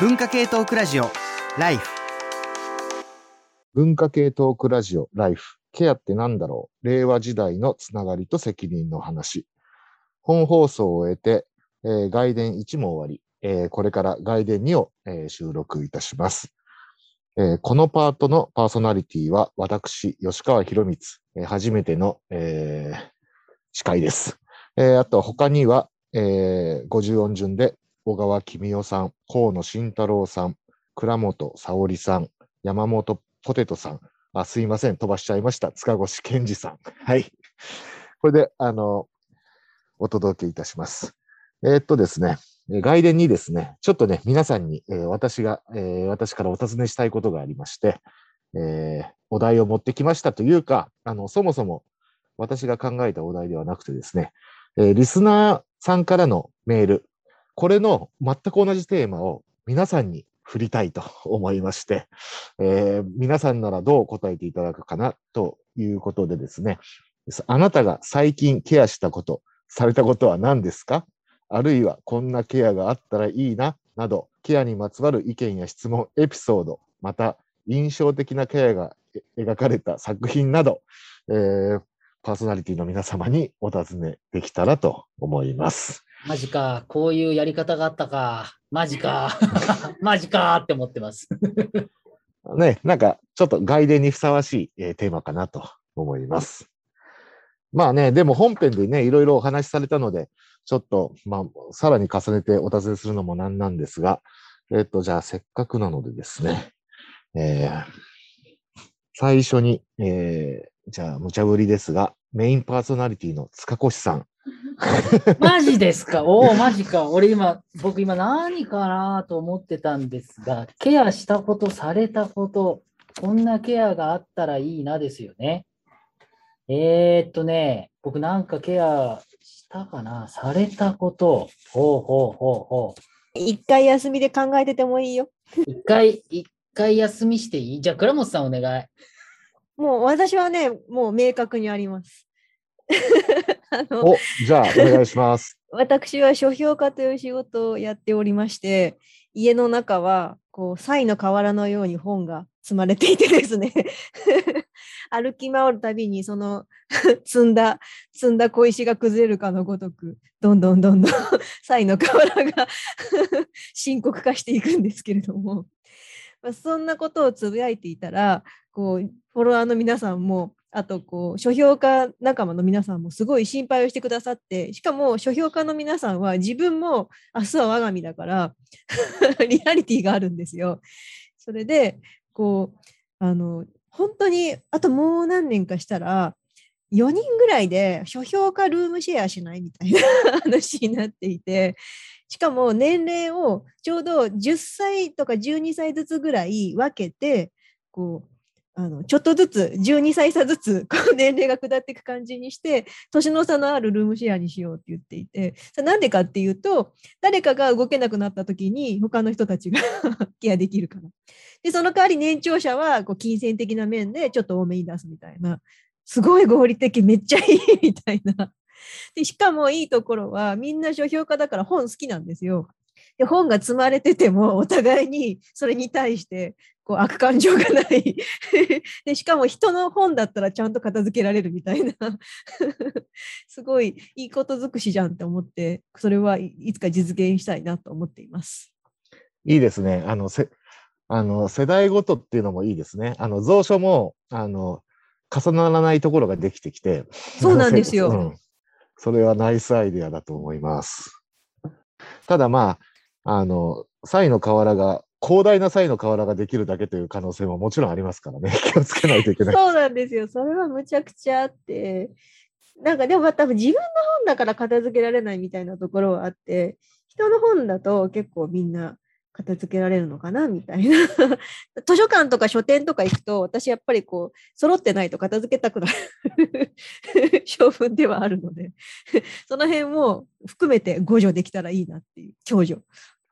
文化系トークラジオライフ文化系トークラジオライフ。ケアって何だろう？令和時代のつながりと責任の話。本放送を終えて、えー外伝1も終わり、えーこれから外伝2を、えー収録いたします、えーこのパートのパーソナリティは私、吉川博光、えー初めての、えー司会です。えーあと他には、えー50音順で小川公代さん、河野慎太郎さん、倉本沙織さん、山本ポテトさん、あ、すいません、飛ばしちゃいました。塚越健二さん。はい。これで、あの、お届けいたします。えーっとですね、外伝にですね、ちょっとね、皆さんに、えー私が、えー私からお尋ねしたいことがありまして、えお題を持ってきましたというか、あの、そもそも私が考えたお題ではなくてですね、えリスナーさんからのメール、これの全く同じテーマを皆さんに振りたいと 思いまして、えー皆さんならどう答えていただくかなということでですね、あなたが最近ケアしたこと、されたことは何ですか？あるいはこんなケアがあったらいいな、など、ケアにまつわる意見や質問、エピソード、また印象的なケアが描かれた作品など、えーパーソナリティの皆様にお尋ねできたらと思います。マジか、こういうやり方があったか、マジか、マジかって思ってます。ね、なんかちょっと外伝にふさわしい、えーテーマかなと思います。まあね、でも本編でね、いろいろお話しされたので、ちょっと、まあ、さらに重ねてお尋ねするのもなんなんですが、えっと、じゃあせっかくなのでですね、えー最初に、えーじゃあ無茶ぶりですが、メインパーソナリティの塚越さん。マジですか？おお、マジか。俺今、僕今何かなと思ってたんですが、ケアしたこと、されたこと、こんなケアがあったらいいなですよね。えー、っとね、僕なんかケアしたかな？されたこと。ほうほうほうほ一回休みで考えててもいいよ。う。一回、一回休みしていい？じゃあ、倉本さんお願い。もう私はね、もう明確にあります。あのお、じゃあお願いします。私は書評家という仕事をやっておりまして、家の中はこう、サの河原のように本が積まれていてですね、歩き回るたびにその 積んだ、積んだ小石が崩れるかのごとく、どんどんどんどんサの河原が深刻化していくんですけれども、まあ、そんなことをつぶやいていたら、こう、フォロワーの皆さんも、あと、こう、書評家仲間の皆さんもすごい心配をしてくださって、しかも書評家の皆さんは自分も明日は我が身だから、リアリティがあるんですよ。それで、こう、あの、本当に、あともう何年かしたら、4人ぐらいで書評家ルームシェアしないみたいな 話になっていて、しかも年齢をちょうど10歳とか12歳ずつぐらい分けて、こう、あのちょっとずつ、12歳差ずつ こう年齢が下っていく感じにして、年の差のあるルームシェアにしようって言っていて、なんでかっていうと、誰かが動けなくなった時に他の人たちが ケアできるから。で、その代わり年長者はこう金銭的な面でちょっと多めに出すみたいな、すごい合理的、めっちゃいいみたいな。で、しかもいいところは、みんな書評家だから本好きなんですよ。で、本が積まれてても、お互いにそれに対して、こう、悪感情がない。で、しかも人の本だったらちゃんと片付けられるみたいな。すごいいいこと尽くしじゃんって思って、それはいいつか実現したいなと思っています。いいですね。あの、せ、あの、世代ごとっていうのもいいですね。あの、蔵書も、あの、重ならないところができてきて。そうなんですよ うん。それはナイスアイデアだと思います。ただまあ、あの、サイの瓦が、広大なサイの瓦ができるだけという可能性ももちろんありますからね。気をつけないといけない。そうなんですよ。それはむちゃくちゃあって、なんかでも多分自分の本だから片付けられないみたいなところはあって、人の本だと結構みんな片付けられるのかなみたいな。図書館とか書店とか行くと、私やっぱりこう、揃ってないと片付けたくなる 性分ではあるので、その辺も含めて互助できたらいいなっていう、共助。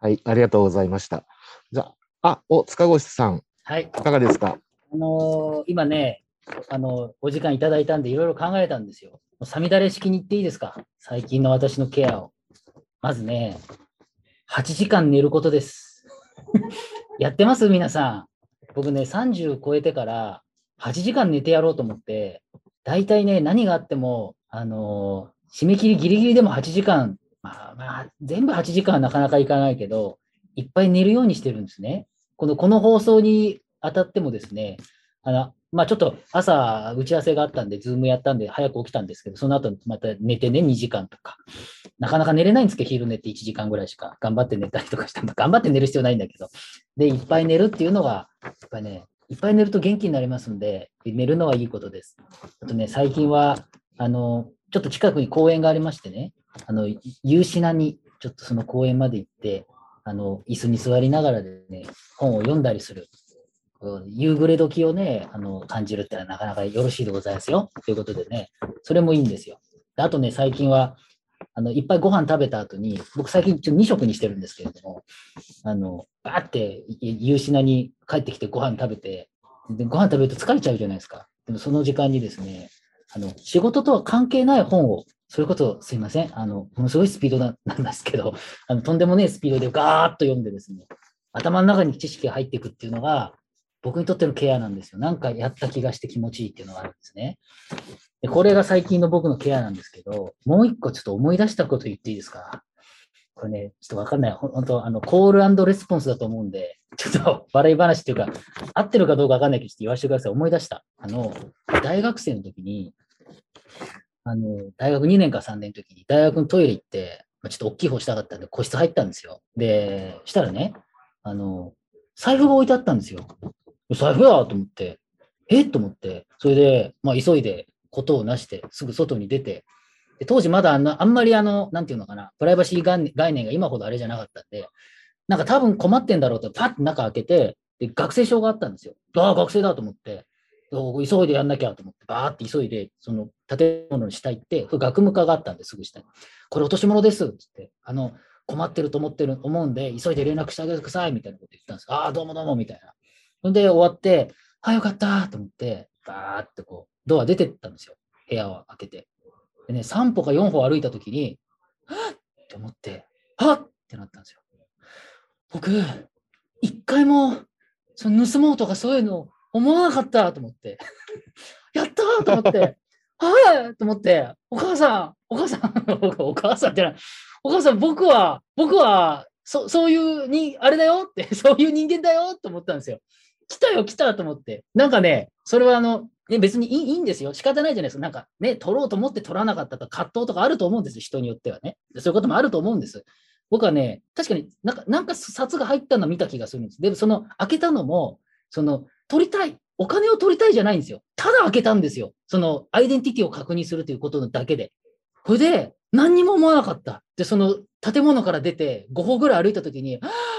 はい、ありがとうございました。じゃあ、あ、お、塚越さん、はい。いかがですか？あのー今ね、あのお時間いただいたんで、いろいろ考えたんですよ。さみだれ式に言っていいですか？最近の私のケアを。まずね、8時間寝ることです。やってます皆さん。僕ね、30超えてから8時間寝てやろうと思って、大体ね、何があっても、あのー締め切りギリギリでも8時間、まあまあ、全部8時間はなかなかいかないけど、いっぱい寝るようにしてるんですね。この、この放送に当たってもですね、あの、まあちょっと朝打ち合わせがあったんで、ズームやったんで早く起きたんですけど、その後また寝てね、2時間とか。なかなか寝れないんですけど、昼寝って1時間ぐらいしか。頑張って寝たりとかして、頑張って寝る必要ないんだけど。で、いっぱい寝るっていうのが、やっぱりね、いっぱい寝ると元気になりますんで、寝るのはいいことです。あとね、最近は、あの、ちょっと近くに公園がありましてね、あの、夕品に、ちょっとその公園まで行って、あの、椅子に座りながらでね、本を読んだりする。夕暮れ時をね、あの、感じるってのはなかなかよろしいでございますよ。ということでね、それもいいんですよ。であとね、最近は、あの、いっぱいご飯食べた後に、僕最近ちょっと2食にしてるんですけれども、あの、バーって夕品に帰ってきてご飯食べて、でご飯食べると疲れちゃうじゃないですか。でもその時間にですね、あの、仕事とは関係ない本を、それこそすいません、あの、ものすごいスピードななんですけど、あの、とんでもねえスピードでガーッと読んでですね、頭の中に知識が入っていくっていうのが、僕にとってのケアなんですよ。なんかやった気がして気持ちいいっていうのがあるんですね。でこれが最近の僕のケアなんですけど、もう一個ちょっと思い出したこと言っていいですか？これね、ちょっとわかんない。本当あの、コールレスポンスだと思うんで、ちょっと笑い話っていうか、合ってるかどうかわかんないけど、ちょっと言わせてください。思い出した。あの、大学生の時に、あの、大学2年か3年の時に、大学のトイレ行って、ちょっと大きい方したかったんで、個室入ったんですよ。で、したらね、あの、財布が置いてあったんですよ。財布だと思って、えと思って、それで、まあ、急いでことをなして、すぐ外に出て、で当時まだあんなあんまりあの、なんていうのかな、プライバシー概念概念が今ほどあれじゃなかったんで、なんか多分困ってんだろ？うと、パッて中開けて、で学生証があったんですよ。ああ、学生だと思って、お急いでやんなきゃと思って、バーって急いで、その建物の下行って、学務課があったんですぐ下に。これ落とし物ですっつって、あの、困ってると思ってる、思うんで、急いで連絡してあげてくださいみたいなこと言ったんです。ああ、どうもどうもみたいな。で終わって、あ、よかったと思って、バーってこう、ドア出てったんですよ。部屋を開けて。でね、3歩か4歩歩いたときに、はっって思って、はっってなったんですよ。僕、一回も、その盗もうとかそういうの思わなかったと思って、やったと思って、はいと思って、お母さん、お母さん、お母さんってな、お母さん、僕は、僕は、そそういうに、あれだよって、そういう人間だよと思ったんですよ。来たよ、来たと思って。なんかね、それはあの、ね、別にいいんですよ。仕方ないじゃないですか。なんかね、取ろうと思って取らなかったとか、葛藤とかあると思うんですよ。人によってはね。そういうこともあると思うんです。僕はね、確かになんか、なんか札が入ったの見た気がするんです。でも、その開けたのも、その、取りたい、お金を取りたいじゃないんですよ。ただ開けたんですよ。その、アイデンティティを確認するということだけで。これで、何にも思わなかった。で、その、建物から出て5歩ぐらい歩いたときに、はぁ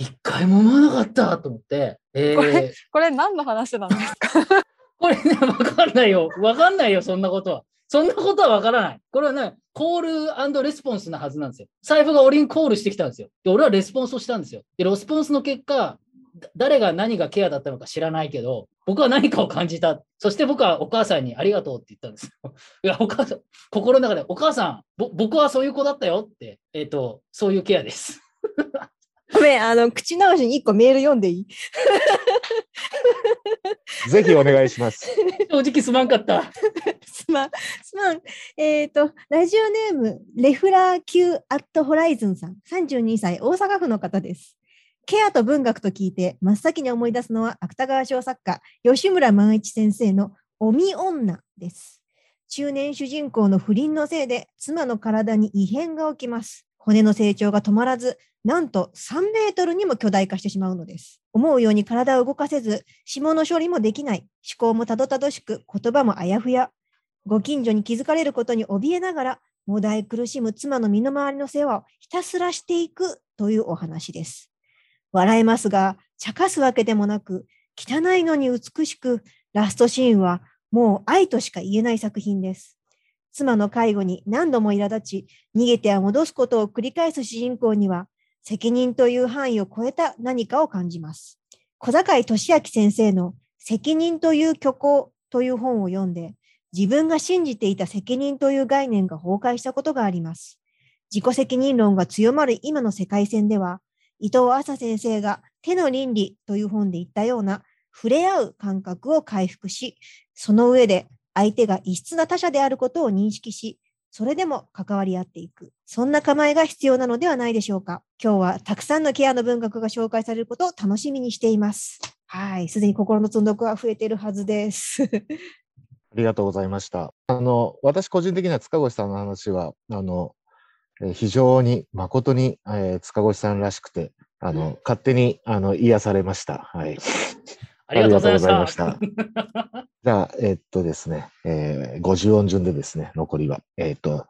一回も思わなかったと思って、えーこれこれ何の話なんですか？これね、わかんないよ。わかんないよ、そんなことは。そんなことはわからない。これはね、コールレスポンスなはずなんですよ。財布が俺にコールしてきたんですよ。で、俺はレスポンスをしたんですよ。で、レスポンスの結果、だ誰が何がケアだったのか知らないけど、僕は何かを感じた。そして僕はお母さんにありがとうって言ったんですよ。いや、お母さん、心の中で、お母さん、ぼ僕はそういう子だったよって、えっ、と、そういうケアです。ごめん、あの、口直しに一個メール読んでいい？ぜひお願いします。正直すまんかった。すまん、すまん。えっ、と、ラジオネーム、レフラー Q アットホライズンさん、32歳、大阪府の方です。ケアと文学と聞いて、真っ先に思い出すのは、芥川賞作家、吉村万一先生のおみ女です。中年主人公の不倫のせいで、妻の体に異変が起きます。骨の成長が止まらず、なんと3メートルにも巨大化してしまうのです。思うように体を動かせず、霜の処理もできない。思考もたどたどしく、言葉もあやふや。ご近所に気づかれることに怯えながら、もだえ苦しむ妻の身の回りの世話をひたすらしていくというお話です。笑えますが、茶化すわけでもなく、汚いのに美しく、ラストシーンはもう愛としか言えない作品です。妻の介護に何度も苛立ち、逃げては戻すことを繰り返す主人公には、責任という範囲を超えた何かを感じます。小坂井俊明先生の責任という虚構という本を読んで、自分が信じていた責任という概念が崩壊したことがあります。自己責任論が強まる今の世界線では、伊藤麻先生が手の倫理という本で言ったような触れ合う感覚を回復し、その上で相手が異質な他者であることを認識し、それでも関わり合っていく。そんな構えが必要なのではないでしょうか。今日はたくさんのケアの文学が紹介されることを楽しみにしています。はい。すでに心の積んどくは増えているはずです。ありがとうございました。あの、私個人的には塚越さんの話は、あの、えー非常に誠に、えー塚越さんらしくて、あの、勝手に、あの、癒されました。はい。ありがとうございました。じゃあ、えーっとですね、えー、50音順でですね、残りは。えーっと、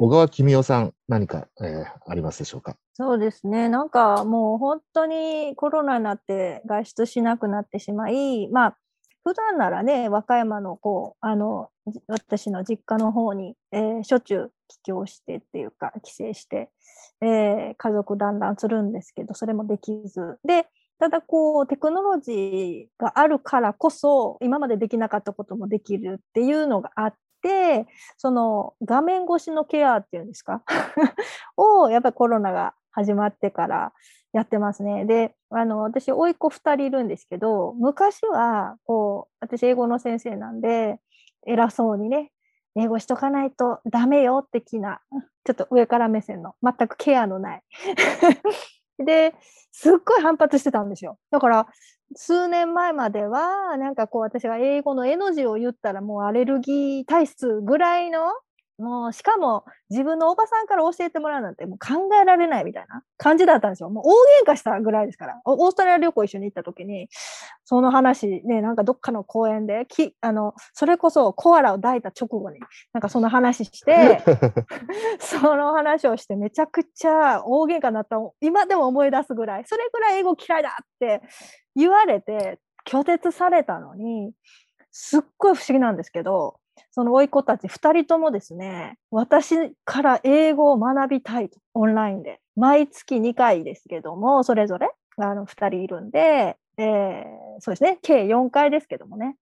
小川君代さん、何か、えーありますでしょうか？そうですね。なんかもう本当にコロナになって外出しなくなってしまい、まあ、普段ならね、和歌山のこう、あの、じ私の実家の方に、えーしょっちゅう帰郷してっていうか、帰省して、えー家族団らんするんですけど、それもできず。で、ただこう、テクノロジーがあるからこそ、今までできなかったこともできるっていうのがあって、その画面越しのケアっていうんですか？をやっぱりコロナが始まってからやってますね。で、あの私、甥っ子2人いるんですけど、昔はこう私、英語の先生なんで、偉そうにね、英語しとかないとダメよ的な、ちょっと上から目線の、全くケアのない。で、すっごい反発してたんですよ。だから、数年前までは、なんかこう、私が英語の絵の字を言ったら、もうアレルギー体質ぐらいの、もう、しかも自分のおばさんから教えてもらうなんてもう考えられないみたいな感じだったんですよ。もう大喧嘩したぐらいですから。おオーストラリア旅行一緒に行った時に、その話ね、なんかどっかの公園で、きあの、それこそコアラを抱いた直後に、なんかその話して、その話をしてめちゃくちゃ大喧嘩になったの今でも思い出すぐらい、それぐらい英語嫌いだって言われて拒絶されたのに、すっごい不思議なんですけど、その甥っ子たち2人ともですね、私から英語を学びたいと、オンラインで。毎月2回ですけども、それぞれあの2人いるんで、えーそうですね、計4回ですけどもね、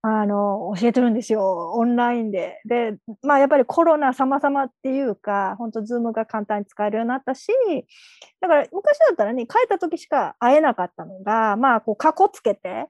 あの、教えてるんですよ、オンラインで。で、まあやっぱりコロナ様々っていうか、本当ズームが簡単に使えるようになったし、だから昔だったらね、帰った時しか会えなかったのが、まあこう、かこつけて、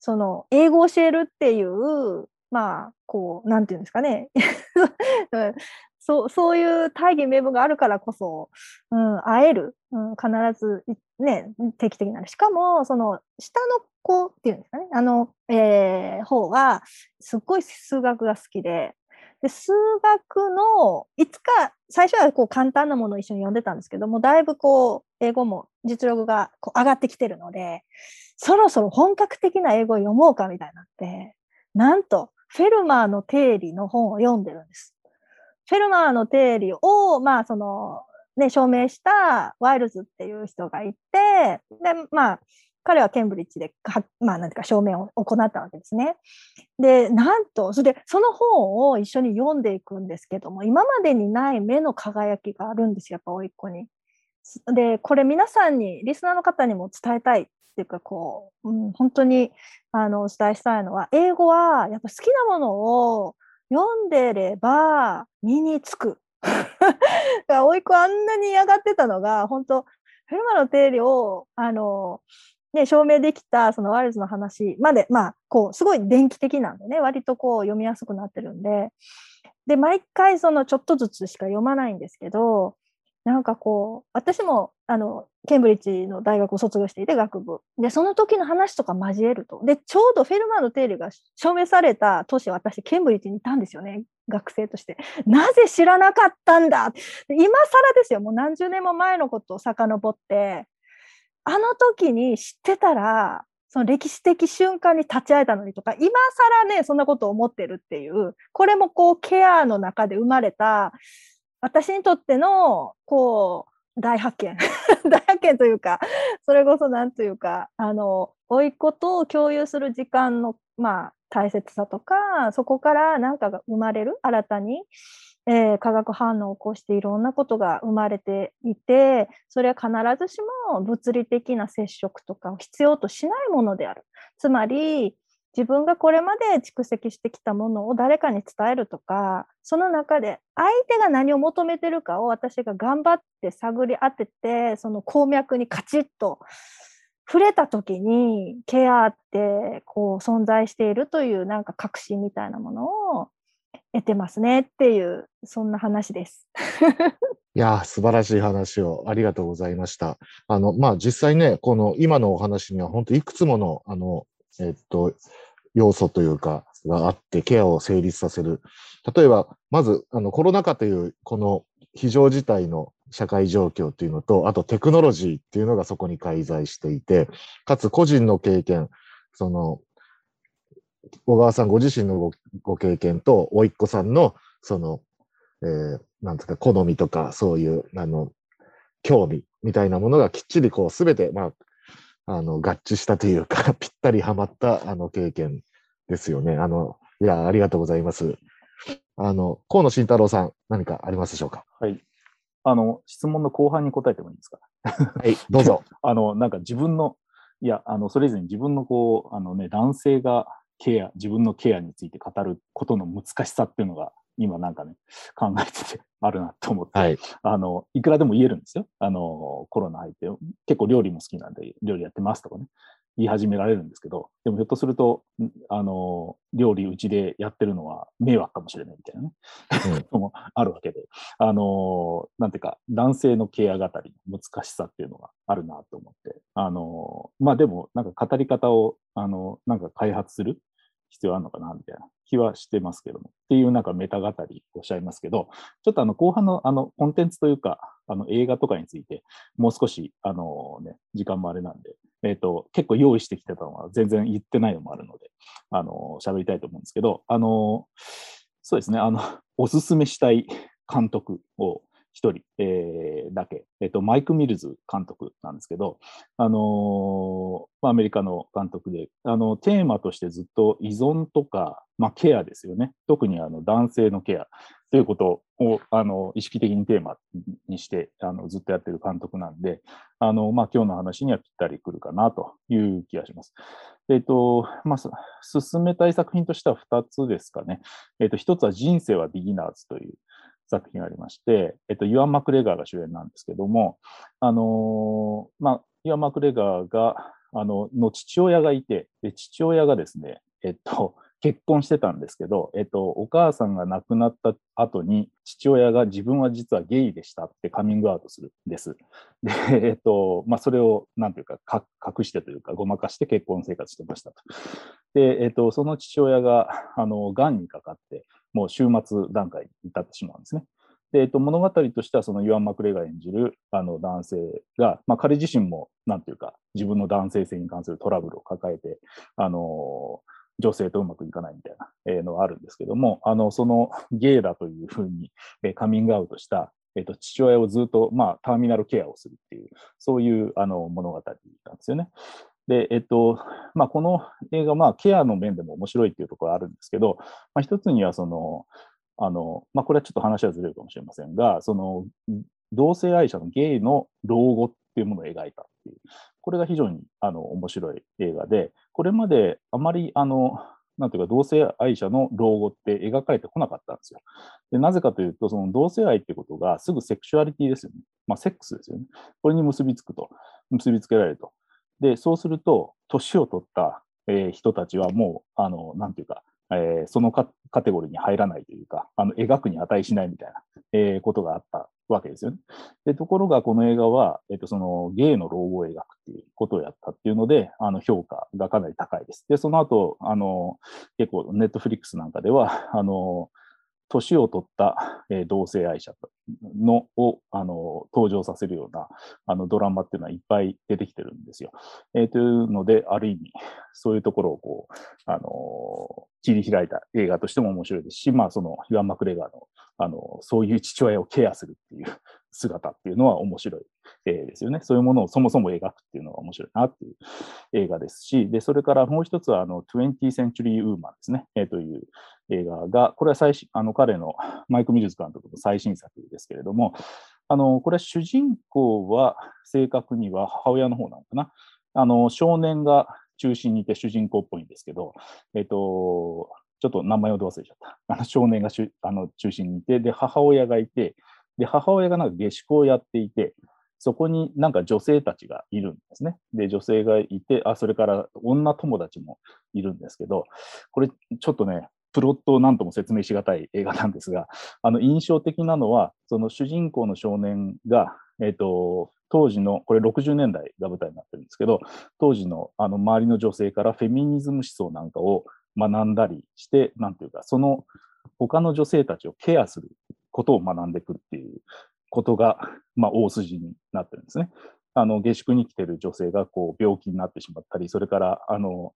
その、英語を教えるっていう、まあ、こう、なんていうんですかね。そうそういう大義名分があるからこそ、うん、会える、うん、必ず、ね、定期的になる。しかも、その、下の子っていうんですかね、あの、えー方は、すっごい数学が好きで、で数学の、いつか、最初はこう簡単なものを一緒に読んでたんですけども、だいぶこう、英語も実力がこう上がってきてるので、そろそろ本格的な英語を読もうかみたいになって、なんと、フェルマーの定理の本を読んでるんです。フェルマーの定理を、まあ、その、ね、証明したワイルズっていう人がいて、で、まあ、彼はケンブリッジで、まあ、なんていうか証明を行ったわけですね。で、なんと、それで、その本を一緒に読んでいくんですけども、今までにない目の輝きがあるんですよ、やっぱ、甥っ子に。で、これ皆さんに、リスナーの方にも伝えたいっていうか、こう、うん、本当に、あの、お伝えしたいのは、英語は、やっぱ好きなものを読んでれば身につく。だから甥っ子あんなに嫌がってたのが、本当フェルマの定理を、あの、ね、証明できた、そのワイルズの話まで、まあ、こう、すごい電気的なんでね、割とこう、読みやすくなってるんで、で、毎回、その、ちょっとずつしか読まないんですけど、なんかこう、私も、あの、ケンブリッジの大学を卒業していて、学部。で、その時の話とか交えると。で、ちょうどフェルマーの定理が証明された年、私、ケンブリッジにいたんですよね。学生として。なぜ知らなかったんだ？今更ですよ。もう何十年も前のことを遡って、あの時に知ってたら、その歴史的瞬間に立ち会えたのにとか、今更ね、そんなことを思ってるっていう、これもこう、ケアの中で生まれた、私にとっての、こう、大発見。大発見というか、それこそなんというか、あの、甥っ子と共有する時間の、まあ、大切さとか、そこから何かが生まれる、新たに、えー化学反応を起こしていろんなことが生まれていて、それは必ずしも物理的な接触とかを必要としないものである。つまり、自分がこれまで蓄積してきたものを誰かに伝えるとか、その中で相手が何を求めてるかを私が頑張って探り当てて、その鉱脈にカチッと触れた時にケアってこう存在しているというなんか確信みたいなものを得てますねっていう、そんな話です。いや、素晴らしい話をありがとうございました。あの、まあ、実際ね、この今のお話には本当いくつもの、あの、えっと、要素というか、があって、ケアを成立させる。例えば、まず、あの、コロナ禍という、この非常事態の社会状況というのと、あとテクノロジーっていうのがそこに介在していて、かつ個人の経験、その、小川さんご自身のごご経験と、おいっ子さんの、その、えーなんですか、好みとか、そういう、あの、興味みたいなものがきっちりこう、すべて、まあ、あの、合致したというか、ぴったりはまった、あの、経験ですよね。あの、いや、ありがとうございます。あの、河野慎太郎さん、何かありますでしょうか？はい。あの、質問の後半に答えてもいいですか？はい、どうぞ。あの、なんか自分の、いや、あの、それぞれに自分のこう、あのね、男性がケア、自分のケアについて語ることの難しさっていうのが、今なんかね、考えてて あるなと思って、はい。あの、いくらでも言えるんですよ。あの、コロナ入って、結構料理も好きなんで、料理やってますとかね、言い始められるんですけど、でもひょっとすると、んあの、料理うちでやってるのは迷惑かもしれないみたいなね、の もあるわけで、あの、なんていうか、男性のケア語りの難しさっていうのがあるなと思って、あの、まあでも、なんか語り方を、あの、なんか開発する必要あるのかなみたいな気はしてますけども、っていうなんかメタ語りおっしゃいますけど、ちょっとあの後半のあのコンテンツというか、あの映画とかについて、もう少しあのね、時間もあれなんで、えっ、と、結構用意してきてたのは全然言ってないのもあるので、あの、喋りたいと思うんですけど、あの、そうですね、あの、おすすめしたい監督を一人、えーだけ、えっ、と、マイク・ミルズ監督なんですけど、あのまあ、アメリカの監督で、あの、テーマとしてずっと依存とか、まあ、ケアですよね。特にあの男性のケアということを、あの、意識的にテーマにして、あの、ずっとやってる監督なんで、あの、まあ、今日の話にはぴったりくるかなという気がします。えっ、と、まあ、進めたい作品としては2つですかね。えっ、と、1つは人生はビギナーズという作品がありまして、えっ、と、ユアン・マクレガーが主演なんですけども、あのーまあ、ユアン・マクレガーが、あの、の父親がいて、で父親がですね、えっと、結婚してたんですけど、えっと、お母さんが亡くなった後に、父親が自分は実はゲイでしたってカミングアウトするんです。で、えっと、まあ、それを、なんていうか、か隠してというか、ごまかして結婚生活してましたと。で、えっと、その父親が、あの、癌にかかって、もう終末段階に至ってしまうんですね。で、えっと、物語としては、そのユアン・マクレガー演じるあの男性が、まあ、彼自身も、なんていうか、自分の男性性に関するトラブルを抱えて、あの女性とうまくいかないみたいなえーのがあるんですけども、あの、そのゲイだというふうに、えーカミングアウトした、えっと、父親をずっと、まあ、ターミナルケアをするっていう、そういうあの物語なんですよね。で、えっと、まあ、この映画、まあ、ケアの面でも面白いっていうところがあるんですけど、まあ、一つには、その、あの、まあ、これはちょっと話はずれるかもしれませんが、その、同性愛者のゲイの老後っていうものを描いたっていう、これが非常にあの面白い映画で、これまであまりあの、なんていうか、同性愛者の老後って描かれてこなかったんですよ。でなぜかというと、その同性愛ってことがすぐセクシュアリティですよね。まあ、セックスですよね。これに結びつくと、結びつけられると。で、そうすると、年を取った、えー人たちはもう、あの、なんていうか、えーそのカカテゴリーに入らないというか、あの描くに値しないみたいな、えーことがあったわけですよね。で、ところがこの映画は、えっと、そのゲイの老後を描くっていうことをやったっていうので、あの評価がかなり高いです。で、その後、あの、結構ネットフリックスなんかでは、あの、年を取った、えー同性愛者のをあの登場させるようなあのドラマっていうのはいっぱい出てきてるんですよ。えーというので、ある意味、そういうところをこう、あの切り開いた映画としても面白いですし、まあ、その、イワン・マクレガーの、あのそういう父親をケアするっていう姿っていうのは面白い、えですよね。そういうものをそもそも描くっていうのが面白いなっていう映画ですし、で、それからもう一つは、あの、20th Century Woman ですね、えーという映画が、これは最新、あの、彼のマイク・ミルズ監督の最新作ですけれども、あの、これは主人公は正確には母親の方なのかな。あの、少年が中心にいて主人公っぽいんですけど、えっ、と、ちょっと名前をど忘れちゃった。あの少年がしゅあの中心にいて、で、母親がいて、で、母親がなんか下宿をやっていて、そこになんか女性たちがいるんですね。で、女性がいて、あ、それから女友達もいるんですけど、これちょっとね、プロットを何とも説明しがたい映画なんですが、あの印象的なのは、その主人公の少年が、えっ、と、当時の、これ60年代が舞台になってるんですけど、当時のあの周りの女性からフェミニズム思想なんかを学んだりして、なんていうか、その他の女性たちをケアすることを学んでいくっていうことが、まあ、大筋になってるんですね。あの、下宿に来てる女性がこう病気になってしまったり、それから、あの、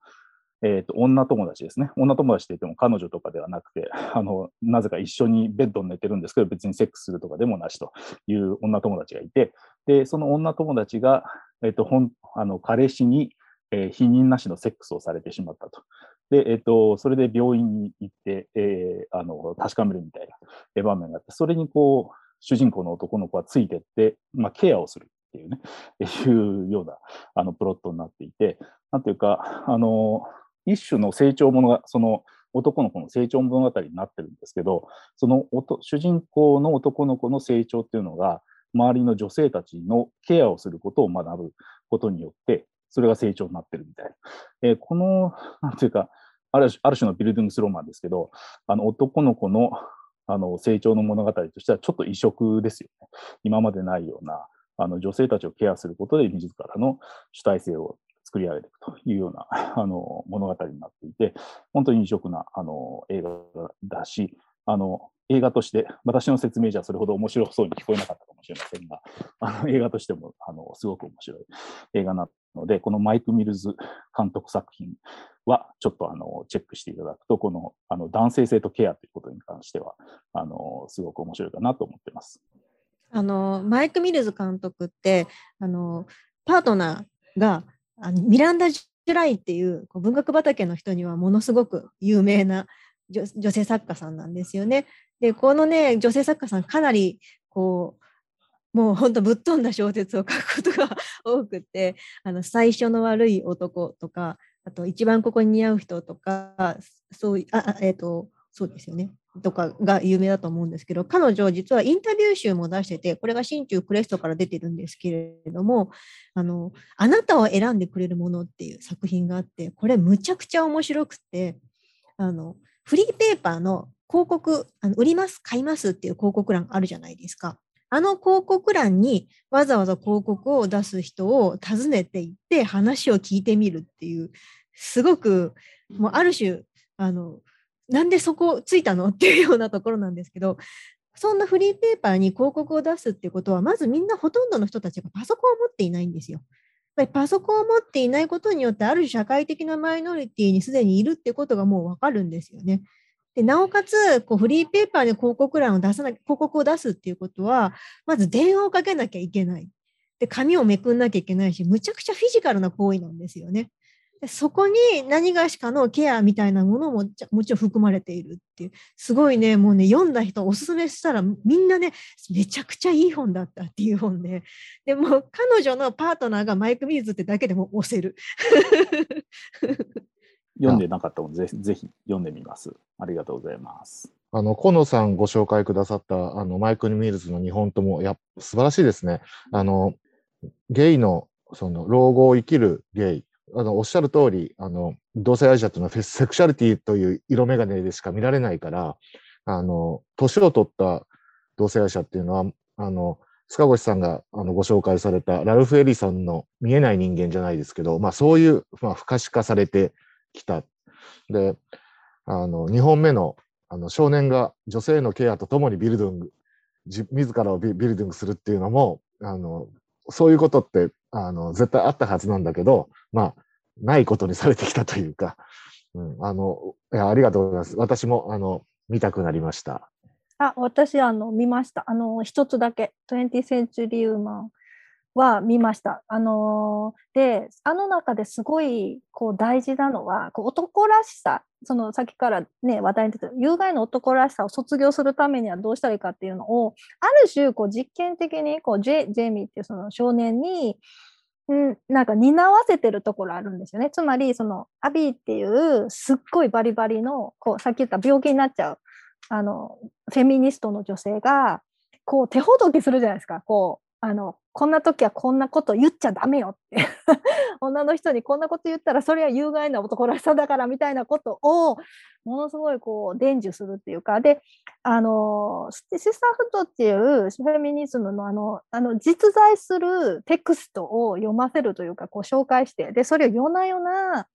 えっ、と、女友達ですね。女友達って言っても彼女とかではなくて、あの、なぜか一緒にベッドに寝てるんですけど、別にセックスするとかでもなしという女友達がいて、で、その女友達が、えっ、と、ほん、あの、彼氏に、えー否認なしのセックスをされてしまったと。で、えっ、と、それで病院に行って、えーあの、確かめるみたいな場面があって、それにこう、主人公の男の子はついてって、まあ、ケアをするっていうね、いうような、あの、プロットになっていて、なんていうか、あの、一種の成長物が、その、男の子の成長物語になってるんですけど、その主人公の男の子の成長っていうのが、周りの女性たちのケアをすることを学ぶことによって、それが成長になってるみたいな。えーこの、なんていうか、ある種ある種のビルディングスローマンですけど、あの男の子のあの成長の物語としてはちょっと異色ですよね。今までないようなあの女性たちをケアすることで自らの主体性を作り上げていくというようなあの物語になっていて、本当に異色なあの映画だし、あの映画として、私の説明じゃそれほど面白そうに聞こえなかったかもしれませんが、あの映画としてもあのすごく面白い映画なので、このマイク・ミルズ監督作品はちょっとあのチェックしていただくと、このあの男性性とケアということに関しては、あのすごく面白いかなと思ってます。あのマイク・ミルズ監督ってあのパートナーがあのミランダ・ジュライっていうこう文学畑の人にはものすごく有名な女性作家さんなんですよね。でこのね女性作家さんかなりこうもう本当ぶっ飛んだ小説を書くことが 多くてあの最初の悪い男とかあと一番ここに似合う人とかそういあえっ、とそうですよねとかが有名だと思うんですけど、彼女、実はインタビュー集も出してて、これが新中クレストから出てるんですけれども、あの、あなたを選んでくれるものっていう作品があって、これむちゃくちゃ面白くて、あの、フリーペーパーの広告、あの売ります、買いますっていう広告欄あるじゃないですか。あの広告欄にわざわざ広告を出す人を訪ねていって話を聞いてみるっていう、すごく、もうある種、あの、なんでそこついたのっていうようなところなんですけど、そんなフリーペーパーに広告を出すっていうことは、まずみんなほとんどの人たちがパソコンを持っていないんですよ。っぱりパソコンを持っていないことによって、ある社会的なマイノリティにすでにいるってことがもうわかるんですよね。でなおかつこう、フリーペーパーで広告欄を出さな、広告を出すっていうことは、まず電話をかけなきゃいけない。で、紙をめくんなきゃいけないし、むちゃくちゃフィジカルな行為なんですよね。でそこに何がしかのケアみたいなものももちろん含まれているっていう、すごいね、もうね、読んだ人おすすめしたらみんなね、めちゃくちゃいい本だったっていう本で、でもう彼女のパートナーがマイク・ミーズってだけでも押せる。読んでなかったので、ぜひぜひ読んでみます。ありがとうございます。あの、河野さんご紹介くださった、あの、マイク・ミルズの2本とも、やっ素晴らしいですね。あの、ゲイの、その、老後を生きるゲイ。あの、おっしゃる通り、あの、同性愛者というのはセクシャリティという色眼鏡でしか見られないから、あの、年を取った同性愛者っていうのは、あの、塚越さんがあのご紹介されたラルフ・エリソンの見えない人間じゃないですけど、まあそういう、まあ、不可視化されてきた。で、あの、2本目のあの少年が女性のケアとともにビルディング、自らをビルディングするっていうのも、あの、そういうことって、あの、絶対あったはずなんだけど、まあ、ないことにされてきたというか、うん、あの、いや、ありがとうございます。私も、あの、見たくなりました。あ、私、あの、見ました。あの、一つだけ、20th Century Woman は見ました。あのーで、あの中ですごい、こう、大事なのは、こう男らしさ、その、さっきからね、話題に出てる、有害の男らしさを卒業するためにはどうしたらいいかっていうのを、ある種、こう、実験的に、こう、ジェジェイミーっていうその少年に、んなんか担わせてるところあるんですよね。つまり、そのアビーっていうすっごいバリバリの、こう、さっき言った病気になっちゃう、あの、フェミニストの女性が、こう、手ほどきするじゃないですか。こう、あの、こんな時はこんなこと言っちゃダメよって。女の人にこんなこと言ったらそれは有害な男らしさだからみたいなことをものすごいこう伝授するっていうかであのシスターフットっていうフェミニズムのあのあの実在するテクストを読ませるというかこう紹介してでそれを夜な夜な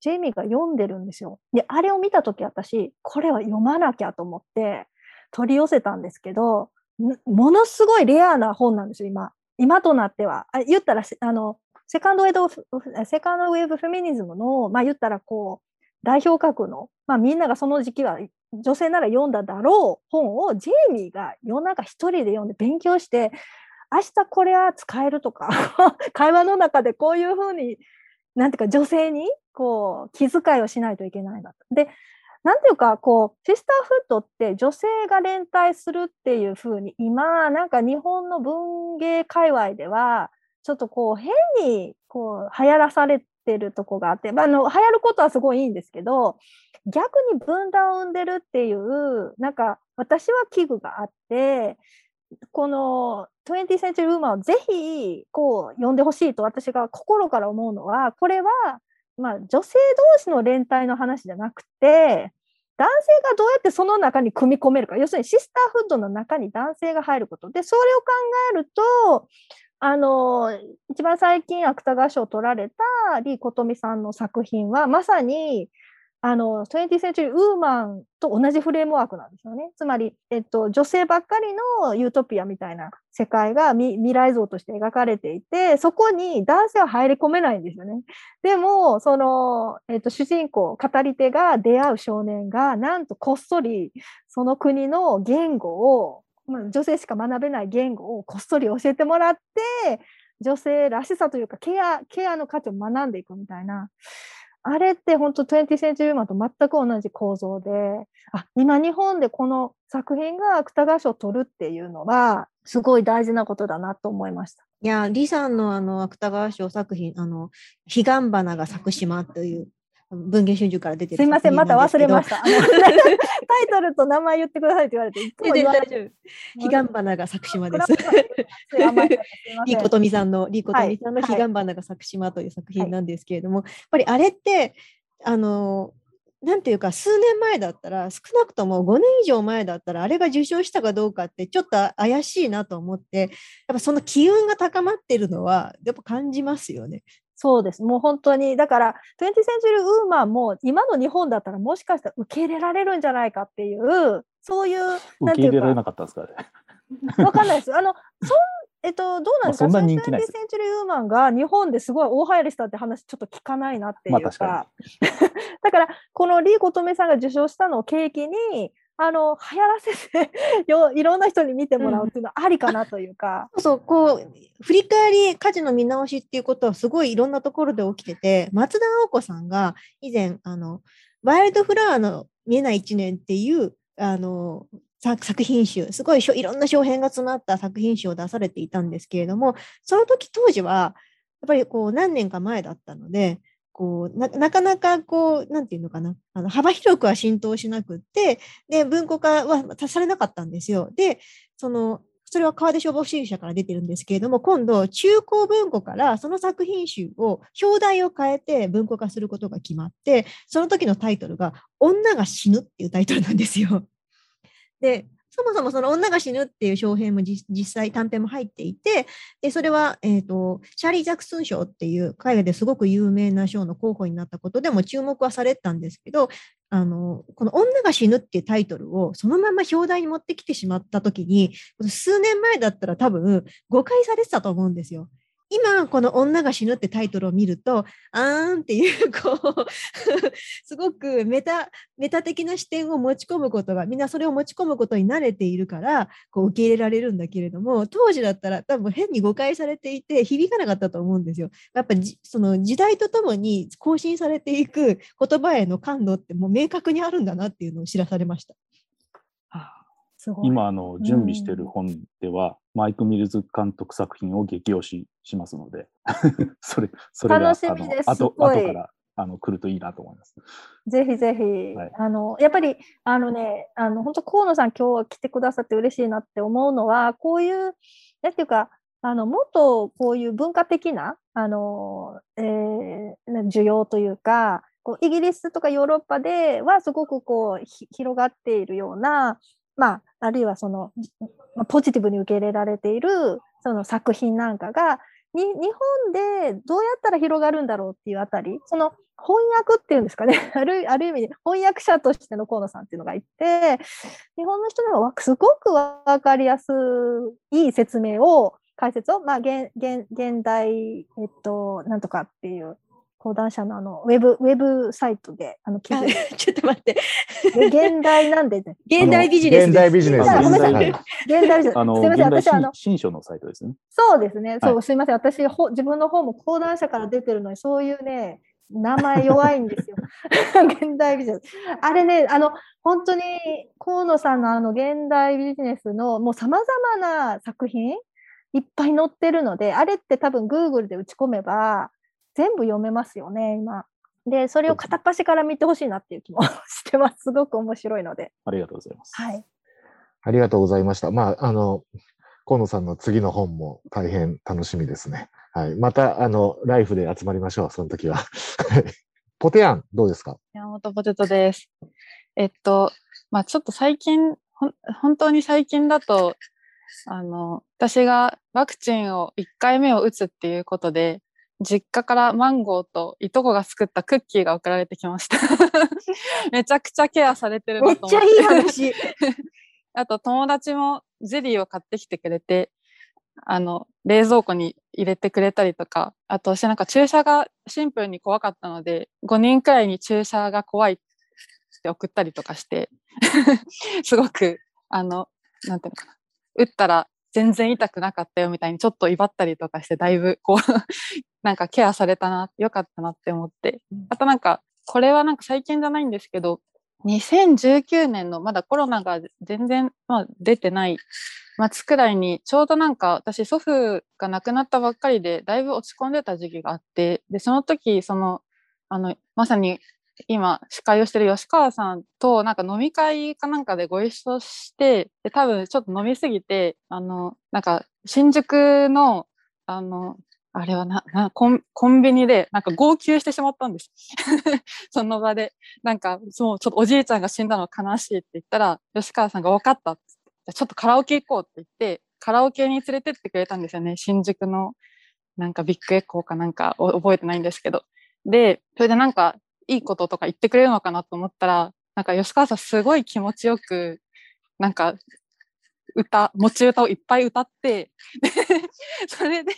ジェイミーが読んでるんですよ。であれを見た時私これは読まなきゃと思って取り寄せたんですけどものすごいレアな本なんですよ今。今となっては。あ言ったらあのセカンドウェブ、セカンドウェブフェミニズムの、まあ言ったらこう、代表格の、まあみんながその時期は女性なら読んだだろう本をジェイミーが夜中一人で読んで勉強して、明日これは使えるとか、会話の中でこういうふうに、なんていうか女性にこう気遣いをしないといけないなと。で、なんていうか、こう、シスターフットって女性が連帯するっていうふうに、今、なんか日本の文芸界隈では、ちょっとこう変にこう流行らされてるとこがあって、まあ、あの流行ることはすごいいいんですけど逆に分断を生んでるっていうなんか私は危惧があってこの 20th Century Woman をぜひこう読んでほしいと私が心から思うのはこれは、まあ、女性同士の連帯の話じゃなくて男性がどうやってその中に組み込めるか。要するにシスターフッドの中に男性が入ること。でそれを考えるとあの一番最近芥川賞を取られた李琴美さんの作品はまさにあの 20th Century Woman と同じフレームワークなんですよね。つまり、えっと、女性ばっかりのユートピアみたいな世界が未来像として描かれていて、そこに男性は入り込めないんですよね。でも、その、えっと、主人公、語り手が出会う少年が、なんとこっそりその国の言語をま、女性しか学べない言語をこっそり教えてもらって女性らしさというかケアケアの価値を学んでいくみたいなあれって本当20 Century Woman と全く同じ構造であ今日本でこの作品が芥川賞を取るっていうのはすごい大事なことだなと思いました。いや、李さんのあの芥川賞作品、あの、彼岸花が咲く島という文藝春秋から出てる。すいません、また忘れました。タイトルと名前言ってくださいって言われて、いつも言われて。彼岸花が咲く島です。リコトミさんの、リコトミさんの彼岸花が咲く島という作品なんですけれども、はい、やっぱりあれって、あの、なんていうか、数年前だったら、少なくとも5年以上前だったら、あれが受賞したかどうかって、ちょっと怪しいなと思って、やっぱその機運が高まってるのは、やっぱ感じますよね。そうです。もう本当に、だから、20th Century Woman も今の日本だったらもしかしたら受け入れられるんじゃないかっていう、そういう、受け入れられなかったんですかわかんないです。あの、そんえっと、どうなんですか、まあ、そんな人気ないです。センチュリーウーマンが日本ですごい大流行りしたって話ちょっと聞かないなっていうか。まあ、か だから、このリー・コトメさんが受賞したのを契機に、あの流行らせてよいろんな人に見てもらうっていうのはありかなというか。うん、そうこう振り返り家事の見直しっていうことはすごいいろんなところで起きてて松田直子さんが以前あの「ワイルドフラワーの見えない一年」っていうあの作品集すごいいろんな小編が詰まった作品集を出されていたんですけれどもその時当時はやっぱりこう何年か前だったのでこうなかなかこう、なんていうのかな、あの幅広くは浸透しなくって、で、文庫化はされなかったんですよ。で、その、それは川出消防主義者から出てるんですけれども、今度、中高文庫からその作品集を、表題を変えて文庫化することが決まって、その時のタイトルが、女が死ぬっていうタイトルなんですよ。で、そもそもその女が死ぬっていう小編も実際短編も入っていて、でそれは、えーと、シャーリー・ジャクソン賞っていう海外ですごく有名な賞の候補になったことでも注目はされたんですけど、あのこの女が死ぬっていうタイトルをそのまま表題に持ってきてしまった時に、数年前だったら多分誤解されてたと思うんですよ。今この「女が死ぬ」ってタイトルを見るとあーんっていうこうすごくメタメタ的な視点を持ち込むことがみんなそれを持ち込むことに慣れているからこう受け入れられるんだけれども当時だったら多分変に誤解されていて響かなかったと思うんですよ。やっぱじその時代とともに更新されていく言葉への感度ってもう明確にあるんだなっていうのを知らされました。今、あの、準備してる本では、マイク・ミルズ監督作品を激推ししますので、それ、それが、楽しみです後、後から、あの、来るといいなと思います。ぜひぜひ、はい。あの、やっぱり、あのね、あの、本当河野さん今日は来てくださって嬉しいなって思うのは、こういう、なんていうか、あの、もっとこういう文化的な、あの、えー需要というか、こうイギリスとかヨーロッパではすごくこうひ広がっているような、まあ、あるいはその、ポジティブに受け入れられているその作品なんかが、に日本でどうやったら広がるんだろうっていうあたり、その翻訳っていうんですかね、あるある意味で翻訳者としての河野さんっていうのがいて、日本の人にはすごく分かりやすい説明を、解説を、まあ、現現現代、えっと、なんとかっていう講談社のあのウェブウェブサイトであの記あ事 ちょっと待って。現代なんでね、現代ビジネス。現代ビジネスあごめんなさいはい現代ですあの、すみません、私あの新新書のサイトですね。そうですね。そう、はすみません。私、ほ自分の方も講談社から出てるのに、そういうね、名前弱いんですよ。現代ビジネス。あれね、あの、本当に河野さんのあの現代ビジネスのもう様々な作品いっぱい載ってるので、あれって多分 Google で打ち込めば全部読めますよね、今。で、それを片っ端から見てほしいなっていう気も してます。すごく面白いので。ありがとうございます。はい。ありがとうございました。まあ、あの、河野さんの次の本も大変楽しみですね。はい。また、あの、ライフで集まりましょう、その時は。は いポテアン、どうですか？山本ポテトです。えっと、まあちょっと最近、本当に最近だと、あの、私がワクチンを1回目を打つっていうことで、実家からマンゴーといとこが作ったクッキーが送られてきました。めちゃくちゃケアされてるめっなと思って。ちゃいい話。あと友達もゼリーを買ってきてくれて、あの、冷蔵庫に入れてくれたりとか、あと私なんか注射がシンプルに怖かったので、5人くらいに注射が怖いって送ったりとかして、すごく、あの、なんていうのかな、打ったら全然痛くなかったよみたいにちょっと威張ったりとかして、だいぶこう、なんかケアされたな、よかったなって思って。あとなんか、これはなんか最近じゃないんですけど、2019年のまだコロナが全然、まあ、出てない末くらいにちょうどなんか私祖父が亡くなったばっかりでだいぶ落ち込んでた時期があってでその時そのあのまさに今司会をしてる吉川さんとなんか飲み会かなんかでご一緒してで多分ちょっと飲みすぎてあのなんか新宿のあのあれはななコンコンビニでなんか号泣してしまったんです その場でなんかそうちょっとおじいちゃんが死んだの悲しいって言ったら吉川さんが分かったってじゃちょっとカラオケ行こうって言って、カラオケに連れてってくれたんですよね。新宿のなんかビッグエコーかなんか覚えてないんですけど。で、それでなんかいいこととか言ってくれるのかなと思ったら、なんか吉川さんすごい気持ちよく、なんか歌、持ち歌をいっぱい歌って、それで、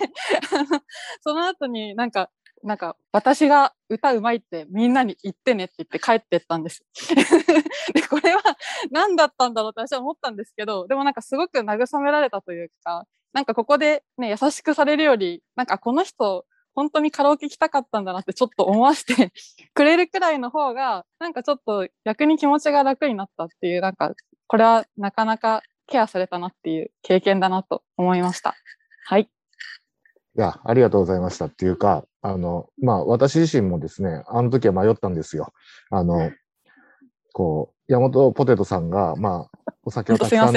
あの、その後になんか、なんか、私が歌うまいってみんなに言ってねって言って帰ってったんです。で、これは何だったんだろうって私は思ったんですけど、でもなんかすごく慰められたというか、なんかここでね、優しくされるより、なんかこの人、本当にカラオケ来たかったんだなってちょっと思わせて くれるくらいの方が、なんかちょっと逆に気持ちが楽になったっていう、なんか、これはなかなかケアされたなっていう経験だなと思いました。はい。いや、ありがとうございましたっていうか、あの、まあ、私自身もですね、あの時は迷ったんですよ。あの、こう、山本ポテトさんが、まあ、お酒をたくさん。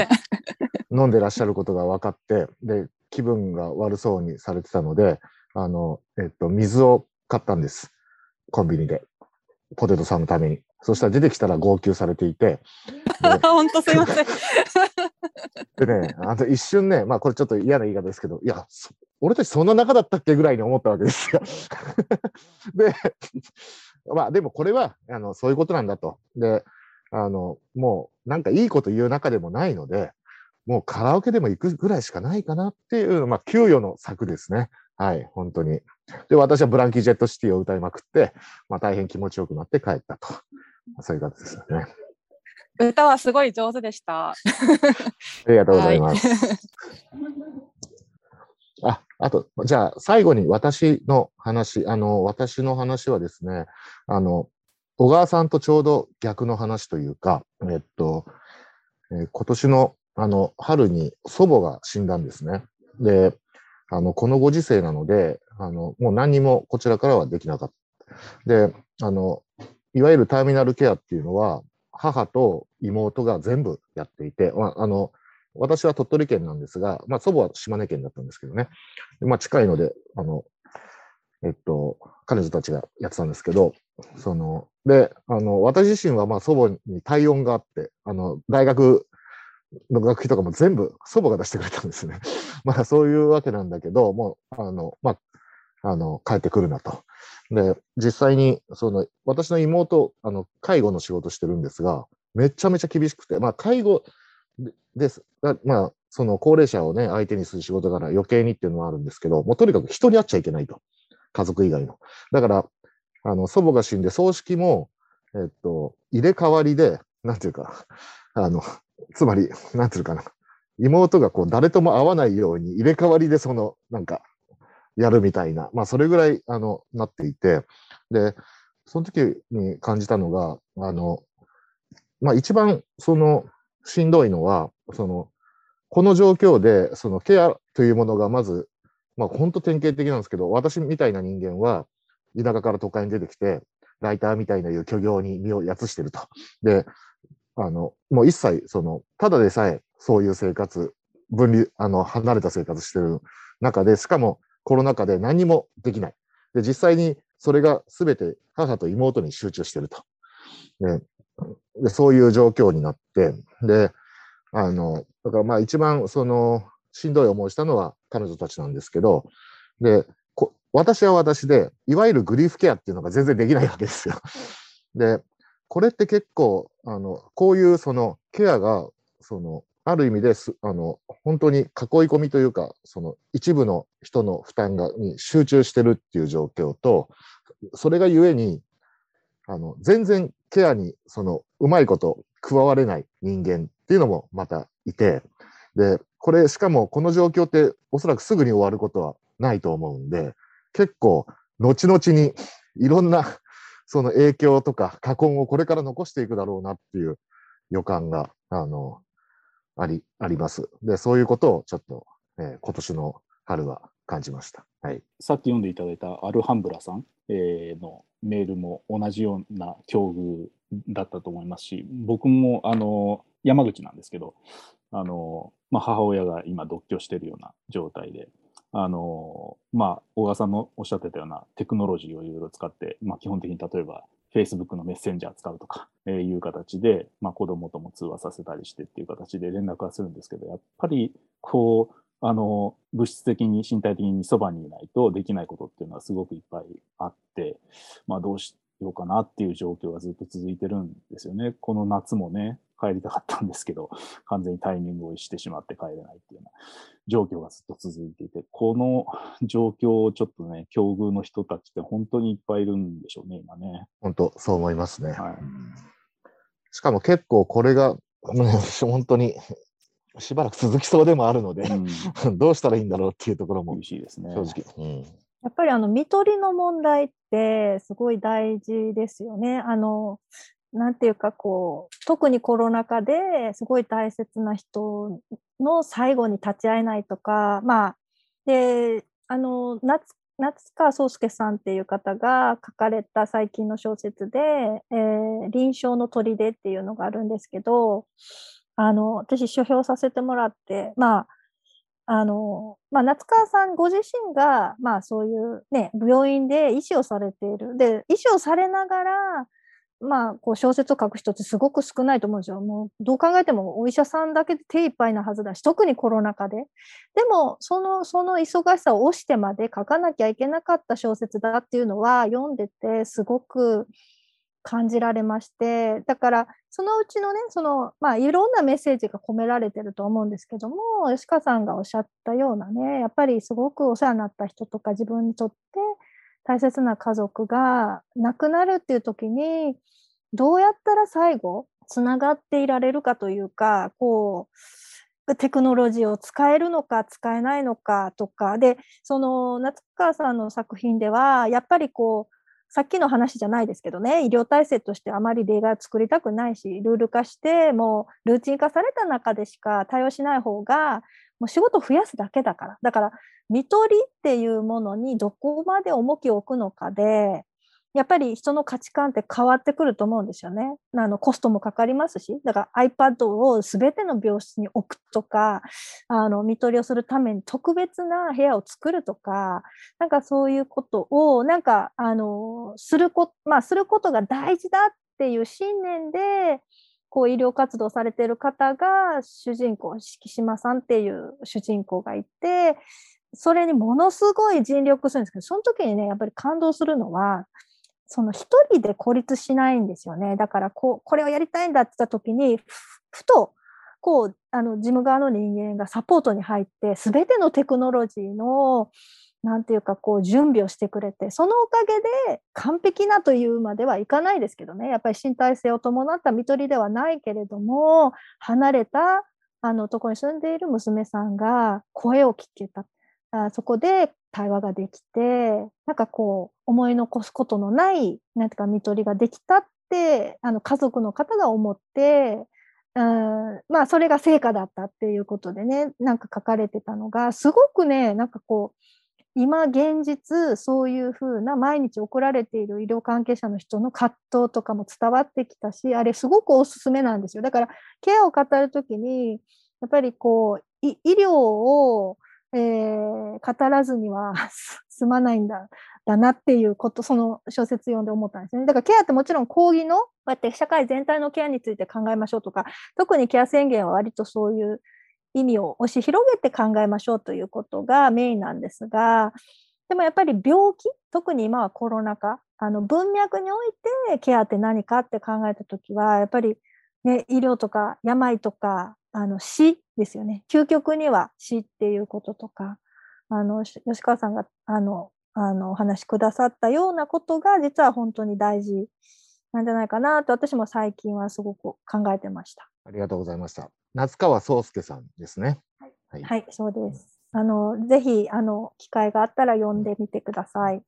飲んでらっしゃることが分かって、で、気分が悪そうにされてたので、あの、えっと、水を買ったんです。コンビニで。ポテトさんのために。そしたら出てきたら号泣されていて、本当すいません。でね、あと一瞬ね、まあこれちょっと嫌な言い方ですけど、いや、そ俺たちそんな仲だったっけぐらいに思ったわけですよ。で、まあでもこれは、あの、そういうことなんだと。で、あの、もうなんかいいこと言う中でもないので、もうカラオケでも行くぐらいしかないかなっていう、まあ給与の策ですね。はい、本当に。で、私はブランキー・ジェット・シティを歌いまくって、まあ大変気持ちよくなって帰ったと。そういう感じですよね。歌はすごい上手でした。ありがとうございます。あ、あと、じゃあ、最後に私の話、あの、私の話はですね、あの、小川さんとちょうど逆の話というか、えっと、えー今年のあの、春に祖母が死んだんですね。で、あの、このご時世なので、あの、もう何にもこちらからはできなかった。で、あの、いわゆるターミナルケアっていうのは、母と妹が全部やっていて、まあ、あの、私は鳥取県なんですが、まあ、祖母は島根県だったんですけどね。まあ、近いので、あの、えっと、彼女たちがやってたんですけど、その、で、あの、私自身はまあ祖母に体温があって、あの、大学の学費とかも全部祖母が出してくれたんですね。まあそういうわけなんだけど、もう、あの、まあ、あの、帰ってくるなと。で、実際に、その、私の妹、あの、介護の仕事してるんですが、めちゃめちゃ厳しくて、まあ、介護です。まあ、その高齢者をね、相手にする仕事から余計にっていうのはあるんですけど、もうとにかく人に会っちゃいけないと。家族以外の。だから、あの、祖母が死んで葬式も、えっと、入れ替わりで、なんていうか、あの、つまり、なんていうかな、妹がこう、誰とも会わないように入れ替わりでその、なんか、やるみたいな、まあ、それぐらい、あの、なっていて、で、その時に感じたのが、あの、まあ、一番、その、しんどいのは、その、この状況で、そのケアというものがまず、まあ、本当典型的なんですけど、私みたいな人間は、田舎から都会に出てきて、ライターみたいないう虚業に身をやつしてると。で、あの、もう一切、その、ただでさえ、そういう生活、分離、あの、離れた生活してる中で、しかもコロナ禍で何もできない。で、実際にそれが全て母と妹に集中してると。で、でそういう状況になって、で、あの、だからまあ一番その、しんどい思いしたのは彼女たちなんですけど、で、私は私で、いわゆるグリーフケアっていうのが全然できないわけですよ。で、これって結構、あの、こういうそのケアが、その、ある意味です、あの、本当に囲い込みというか、その一部の人の負担が、に集中してるっていう状況と、それがゆえに、あの、全然ケアに、その、うまいこと加われない人間っていうのもまたいて、で、これ、しかもこの状況っておそらくすぐに終わることはないと思うんで、結構、後々にいろんな、その影響とか過根をこれから残していくだろうなっていう予感が、あの、あり、あります。で、そういうことをちょっと、えー今年の春は感じました。はい。さっき読んでいただいたアルハンブラさん、えーのメールも同じような境遇だったと思いますし、僕もあの山口なんですけど、あのまあ、母親が今独居しているような状態で、あのまあ、小川さんのおっしゃってたようなテクノロジーをいろいろ使って、まあ、基本的に例えば Facebook のメッセンジャー使うとか、えーいう形で、まあ、子供とも通話させたりしてっていう形で連絡はするんですけど、やっぱりこう、あの、物質的に身体的にそばにいないとできないことっていうのはすごくいっぱいあって、まあどうしてようかなっていう状況がずっと続いてるんですよね。この夏もね、帰りたかったんですけど、完全にタイミングを逸してしまって帰れないっていうような状況がずっと続いていて、この状況をちょっとね、境遇の人たちって本当にいっぱいいるんでしょうね、今ね。本当そう思いますね。はい。しかも結構これが、ね本当にしばらく続きそうでもあるので、うん、どうしたらいいんだろうっていうところも厳しいですね。正直。うんやっぱりあの、見取りの問題ってすごい大事ですよね。あの、なんていうかこう、特にコロナ禍ですごい大切な人の最後に立ち会えないとか、まあ、で、あの、夏、夏川宗介さんっていう方が書かれた最近の小説で、えー臨床の砦っていうのがあるんですけど、あの、私書評させてもらって、まあ、あの、まあ、夏川さんご自身が、まあ、そういうね、病院で医師をされている。で、医師をされながら、まあ、こう小説を書く人ってすごく少ないと思うんですよ。もう、どう考えてもお医者さんだけで手一杯なはずだし、特にコロナ禍で。でも、その、その忙しさを押してまで書かなきゃいけなかった小説だっていうのは、読んでてすごく感じられまして、だから、そのうちのね、その、まあ、いろんなメッセージが込められてると思うんですけども、吉川さんがおっしゃったようなね、やっぱりすごくお世話になった人とか自分にとって大切な家族が亡くなるっていう時に、どうやったら最後、つながっていられるかというか、こう、テクノロジーを使えるのか使えないのかとか、で、その夏川さんの作品では、やっぱりこう、さっきの話じゃないですけどね、医療体制としてあまり例外を作りたくないし、ルール化して、もうルーチン化された中でしか対応しない方が、もう仕事を増やすだけだから。だから、見取りっていうものにどこまで重きを置くのかで、やっぱり人の価値観って変わってくると思うんですよね。あのコストもかかりますし、だから iPad を全ての病室に置くとか、あの見取りをするために特別な部屋を作るとか、なんかそういうことをなんかあのするこまあすることが大事だっていう信念で。こう医療活動されている方が主人公敷島さんっていう主人公がいてそれにものすごい尽力するんですけどその時にねやっぱり感動するのはその一人で孤立しないんですよね。だからこう、これをやりたいんだって言った時に、ふと、こう、あの、事務側の人間がサポートに入って、すべてのテクノロジーの、なんていうか、こう、準備をしてくれて、そのおかげで完璧なというまではいかないですけどね、やっぱり身体性を伴った看取りではないけれども、離れた、あの、とこに住んでいる娘さんが声を聞けた。あそこで対話ができて、なんかこう、思い残すことのない、なんていうか、看取りができたって、あの、家族の方が思って、うん、まあ、それが成果だったっていうことでね、なんか書かれてたのが、すごくね、なんかこう、今現実、そういうふうな毎日送られている医療関係者の人の葛藤とかも伝わってきたし、あれすごくおすすめなんですよ。だから、ケアを語るときに、やっぱりこう、医療を、えー、語らずには 済まないんだだなっていうことその小説読んで思ったんですね。だからケアってもちろん講義のこうやって社会全体のケアについて考えましょうとか特にケア宣言は割とそういう意味を押し広げて考えましょうということがメインなんですがでもやっぱり病気特に今はコロナ禍あの文脈においてケアって何かって考えた時はやっぱり、ね、医療とか病とかあの死ですよね。究極には死っていうこととか、あの、吉川さんが、あの、あの、お話しくださったようなことが、実は本当に大事なんじゃないかなと、私も最近はすごく考えてました。ありがとうございました。夏川壮介さんですね。はい、はい、はい、そうです。あの、ぜひ、あの、機会があったら読んでみてください。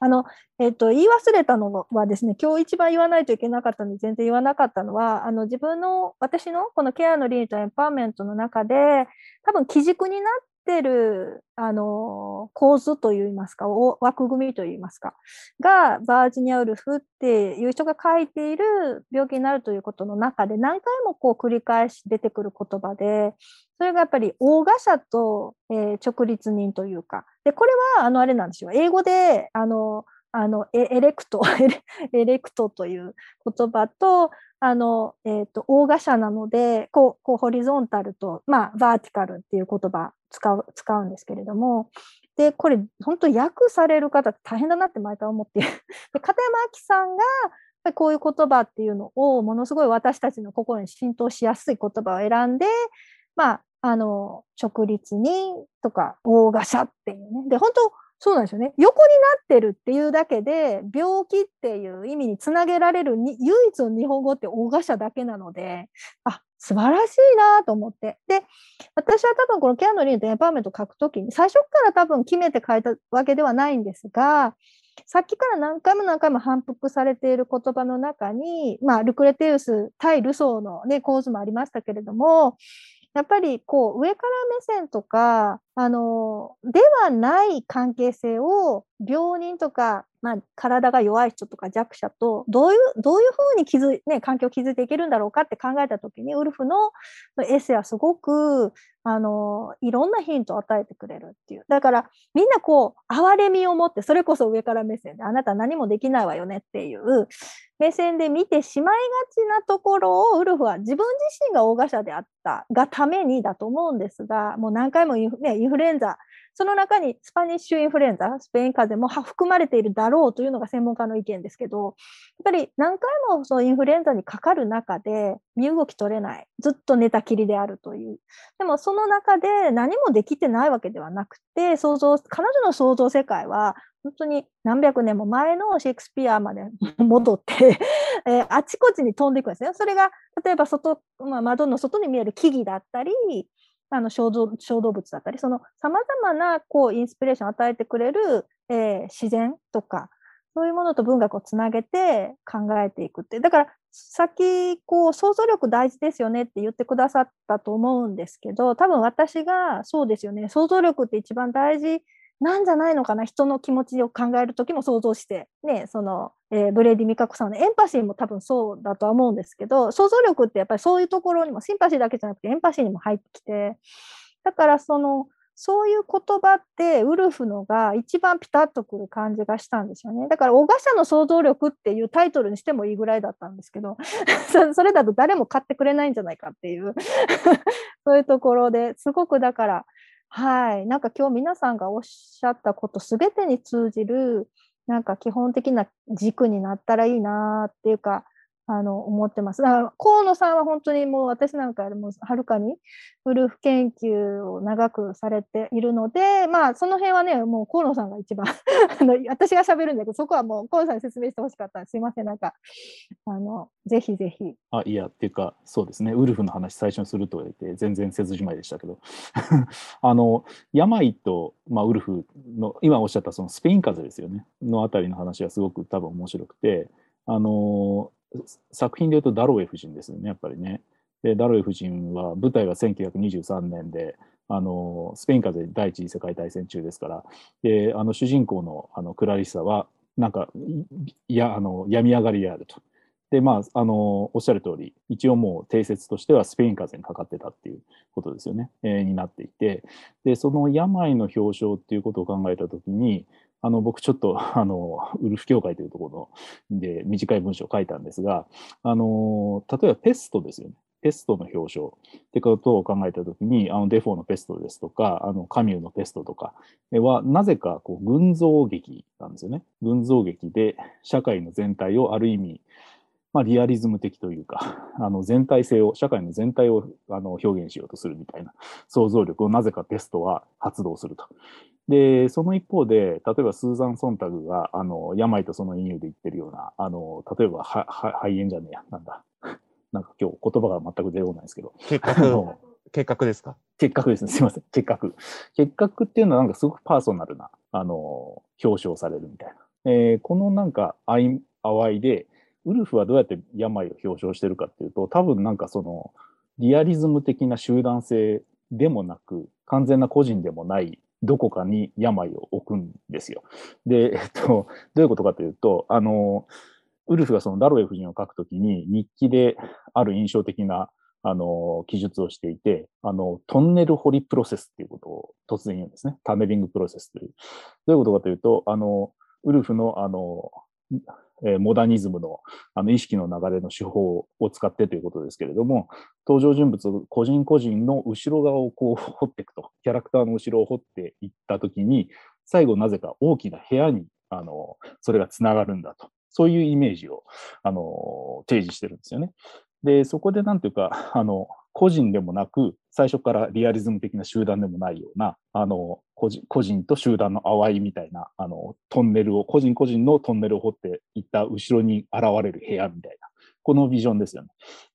あの、えっ、と、言い忘れたのはですね、今日一番言わないといけなかったので、全然言わなかったのは、あの、自分の、私のこのケアの倫理とエンパワーメントの中で、多分基軸になってる、あの、構図といいますか、枠組みといいますか、が、バージニア・ウルフっていう人が書いている病気になるということの中で、何回もこう繰り返し出てくる言葉で、それがやっぱり、大賀者と、えー、直立人というか、で、これは、あの、あれなんですよ。英語で、あの、あのエエレクト エレクトという言葉と、あの、えっ、ー、と、大賀者なので、こう、こう、ホリゾンタルと、まあ、バーティカルっていう言葉使う、使うんですけれども、で、これ、本当訳される方大変だなって毎回思っている。で、片山明さんが、こういう言葉っていうのを、ものすごい私たちの心に浸透しやすい言葉を選んで、まあ、あの、直立人とか、大賀者っていうね。で、本当そうなんですよね。横になってるっていうだけで、病気っていう意味につなげられるに唯一の日本語って大賀者だけなので、あ、素晴らしいなと思って。で、私は多分このケアのリンとエンパーメント書くときに、最初から多分決めて書いたわけではないんですが、さっきから何回も何回も反復されている言葉の中に、まあ、ルクレテウス対ルソーの、ね、構図もありましたけれども、やっぱりこう上から目線とかあのではない関係性を病人とか、まあ、体が弱い人とか弱者とどういうどういうふうに築い、ね、環境を築いていけるんだろうかって考えた時にウルフのエッセイはすごくあのいろんなヒントを与えてくれるっていう。だからみんなこう哀れみを持ってそれこそ上から目線であなた何もできないわよねっていう目線で見てしまいがちなところをウルフは自分自身が大賀者であったがためにだと思うんですがもう何回もインフ,、ね、ンフルエンザ。その中にスパニッシュインフルエンザスペイン風邪も含まれているだろうというのが専門家の意見ですけどやっぱり何回もそのインフルエンザにかかる中で身動き取れない。ずっと寝たきりであるという。でもその中で何もできてないわけではなくて想像彼女の想像世界は本当に何百年も前のシェイクスピアまで 戻ってえー、あちこちに飛んでいくんですね。それが例えば外、まあ、窓の外に見える木々だったりあの小動小動物だったりそのさまざまなこうインスピレーションを与えてくれる、えー、自然とかそういうものと文学をつなげて考えていくって。だから、さっき、こう、想像力大事ですよねって言ってくださったと思うんですけど、多分私が、そうですよね、想像力って一番大事なんじゃないのかな、人の気持ちを考えるときも想像して、ね、その、えーブレイディ・ミカコさんのエンパシーも多分そうだとは思うんですけど、想像力ってやっぱりそういうところにも、シンパシーだけじゃなくてエンパシーにも入ってきて、だからその、そういう言葉ってウルフのが一番ピタッとくる感じがしたんですよね。だから、小笠の想像力っていうタイトルにしてもいいぐらいだったんですけど、それだと誰も買ってくれないんじゃないかっていう、そういうところですごくだから、はい、なんか今日皆さんがおっしゃったこと全てに通じる、なんか基本的な軸になったらいいなっていうか、あの、思ってます。だから、河野さんは本当にもう私なんかよりもはるかにウルフ研究を長くされているので、まあ、その辺はね、もう河野さんが一番 あの、私が喋るんだけど、そこはもう河野さんに説明してほしかった。すいません、なんか、あの、ぜひぜひ。あ、いや、っていうか、そうですね、ウルフの話最初にすると言って、全然せずじまいでしたけど、あの、病と、まあ、ウルフの、今おっしゃったそのスペイン風邪ですよね、のあたりの話はすごく多分面白くて、あの、作品で言うとダロウェ夫人ですよね、やっぱりね。で、ダロウェ夫人は、舞台は1923年で、あの、スペイン風邪第一次世界大戦中ですから、で、あの、主人公のあのクラリッサは、なんか、や、あの、病み上がりであると。で、まあ、あの、おっしゃる通り、一応もう定説としてはスペイン風邪にかかってたっていうことですよね、えーになっていて、で、その病の表彰っていうことを考えたときに、あの、僕ちょっと、あの、ウルフ協会というところで短い文章を書いたんですが、あの、例えばペストですよね。ペストの表象ってことを考えたときに、あのデフォーのペストですとか、あのカミューのペストとかは、なぜかこう群像劇なんですよね。群像劇で社会の全体をある意味、まあ、リアリズム的というか、あの全体性を、社会の全体をあの表現しようとするみたいな想像力をなぜかペストは発動すると。で、その一方で、例えばスーザン・ソンタグが、あの、病とその隠喩で言ってるような、あの、例えば、は、は、肺炎じゃねえや、なんだ。なんか今日言葉が全く出てこないですけど、結あ核、の結核ですか？結核ですね。すいません。結核。結核っていうのはなんかすごくパーソナルな、あの、表彰されるみたいな。えーこのなんか愛、淡いで、ウルフはどうやって病を表彰してるかっていうと、多分なんかその、リアリズム的な集団性でもなく、完全な個人でもない、どこかに病を置くんですよ。で、えっと、どういうことかというと、あの、ウルフがそのダロウェ夫人を書くときに日記である印象的なあの、記述をしていて、あの、トンネル掘りプロセスっていうことを突然言うんですね。タネリングプロセスという。どういうことかというと、あの、ウルフの、あの、えーモダニズムのあの意識の流れの手法を使ってということですけれども、登場人物個人個人の後ろ側をこう 掘っていくと、キャラクターの後ろを掘っていったときに、最後なぜか大きな部屋に、あの、それがつながるんだと。そういうイメージを、あの、提示してるんですよね。で、そこでなんていうか、あの、個人でもなく、最初からリアリズム的な集団でもないような、あの、個人個人と集団の淡いみたいな、あの、トンネルを、個人個人のトンネルを掘っていった後ろに現れる部屋みたいな、このビジョンですよね。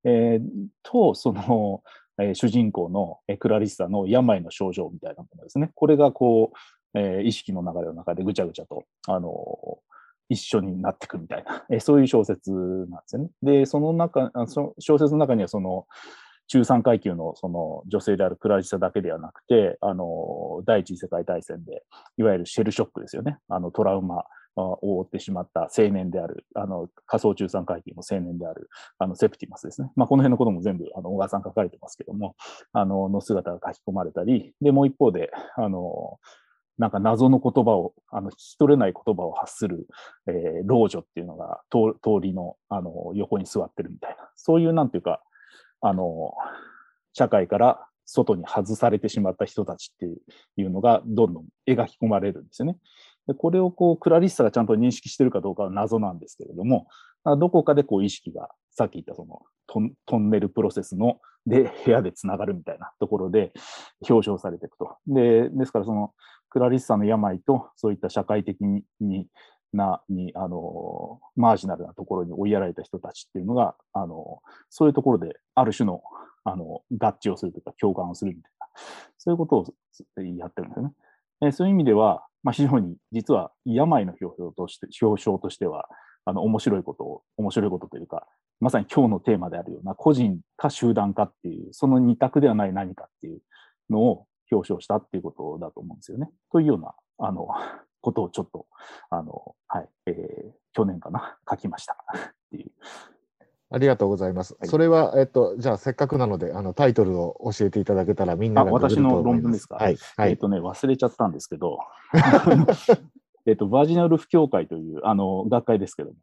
えーと、その、えー主人公のえークラリッサの病の症状みたいなものですね。これがこう、えー意識の流れの中でぐちゃぐちゃと、あの一緒になっていくみたいな、えそういう小説なんですよね。で、その中、その小説の中にはその、中産階級のその女性であるクラリサだけではなくて、あの、第一次世界大戦で、いわゆるシェルショックですよね。あの、トラウマを負ってしまった青年である、あの、仮想中産階級の青年である、あの、セプティマスですね。まあ、この辺のことも全部、あの、小川さん書かれてますけども、あの、の姿が書き込まれたり、で、もう一方で、あの、なんか謎の言葉を、あの、聞き取れない言葉を発する、えー老女っていうのが通りの、あの、横に座ってるみたいな、そういう、なんていうか、あの、社会から外に外されてしまった人たちっていうのがどんどん描き込まれるんですよね。でこれをこう、クラリッサがちゃんと認識してるかどうかは謎なんですけれども、どこかでこう意識が、さっき言ったそのトンネルプロセスの、で、部屋でつながるみたいなところで表彰されていくと。で、ですからその、クラリッサの病と、そういった社会的、にな、に、あの、マージナルなところに追いやられた人たちっていうのが、あの、そういうところで、ある種の、あの、合致をするというか、共感をするみたいな、そういうことをやってるんですよね。えーそういう意味では、まあ、非常に実は病の表彰として表彰としては、あの面白いことを、面白いことというか、まさに今日のテーマであるような個人か集団かっていう、その二択ではない何かっていうのを表彰したっていうことだと思うんですよね。というような、あの、ことをちょっと、あの、はい、えー去年かな、書きました っていう。ありがとうございます。はいそれは、えっと、じゃあ、せっかくなので、あの、タイトルを教えていただけたら、みんなあがググると思います私の論文ですか？はい。はい。えっとね、忘れちゃったんですけど、えっと、バージナルフ協会という、あの、学会ですけども、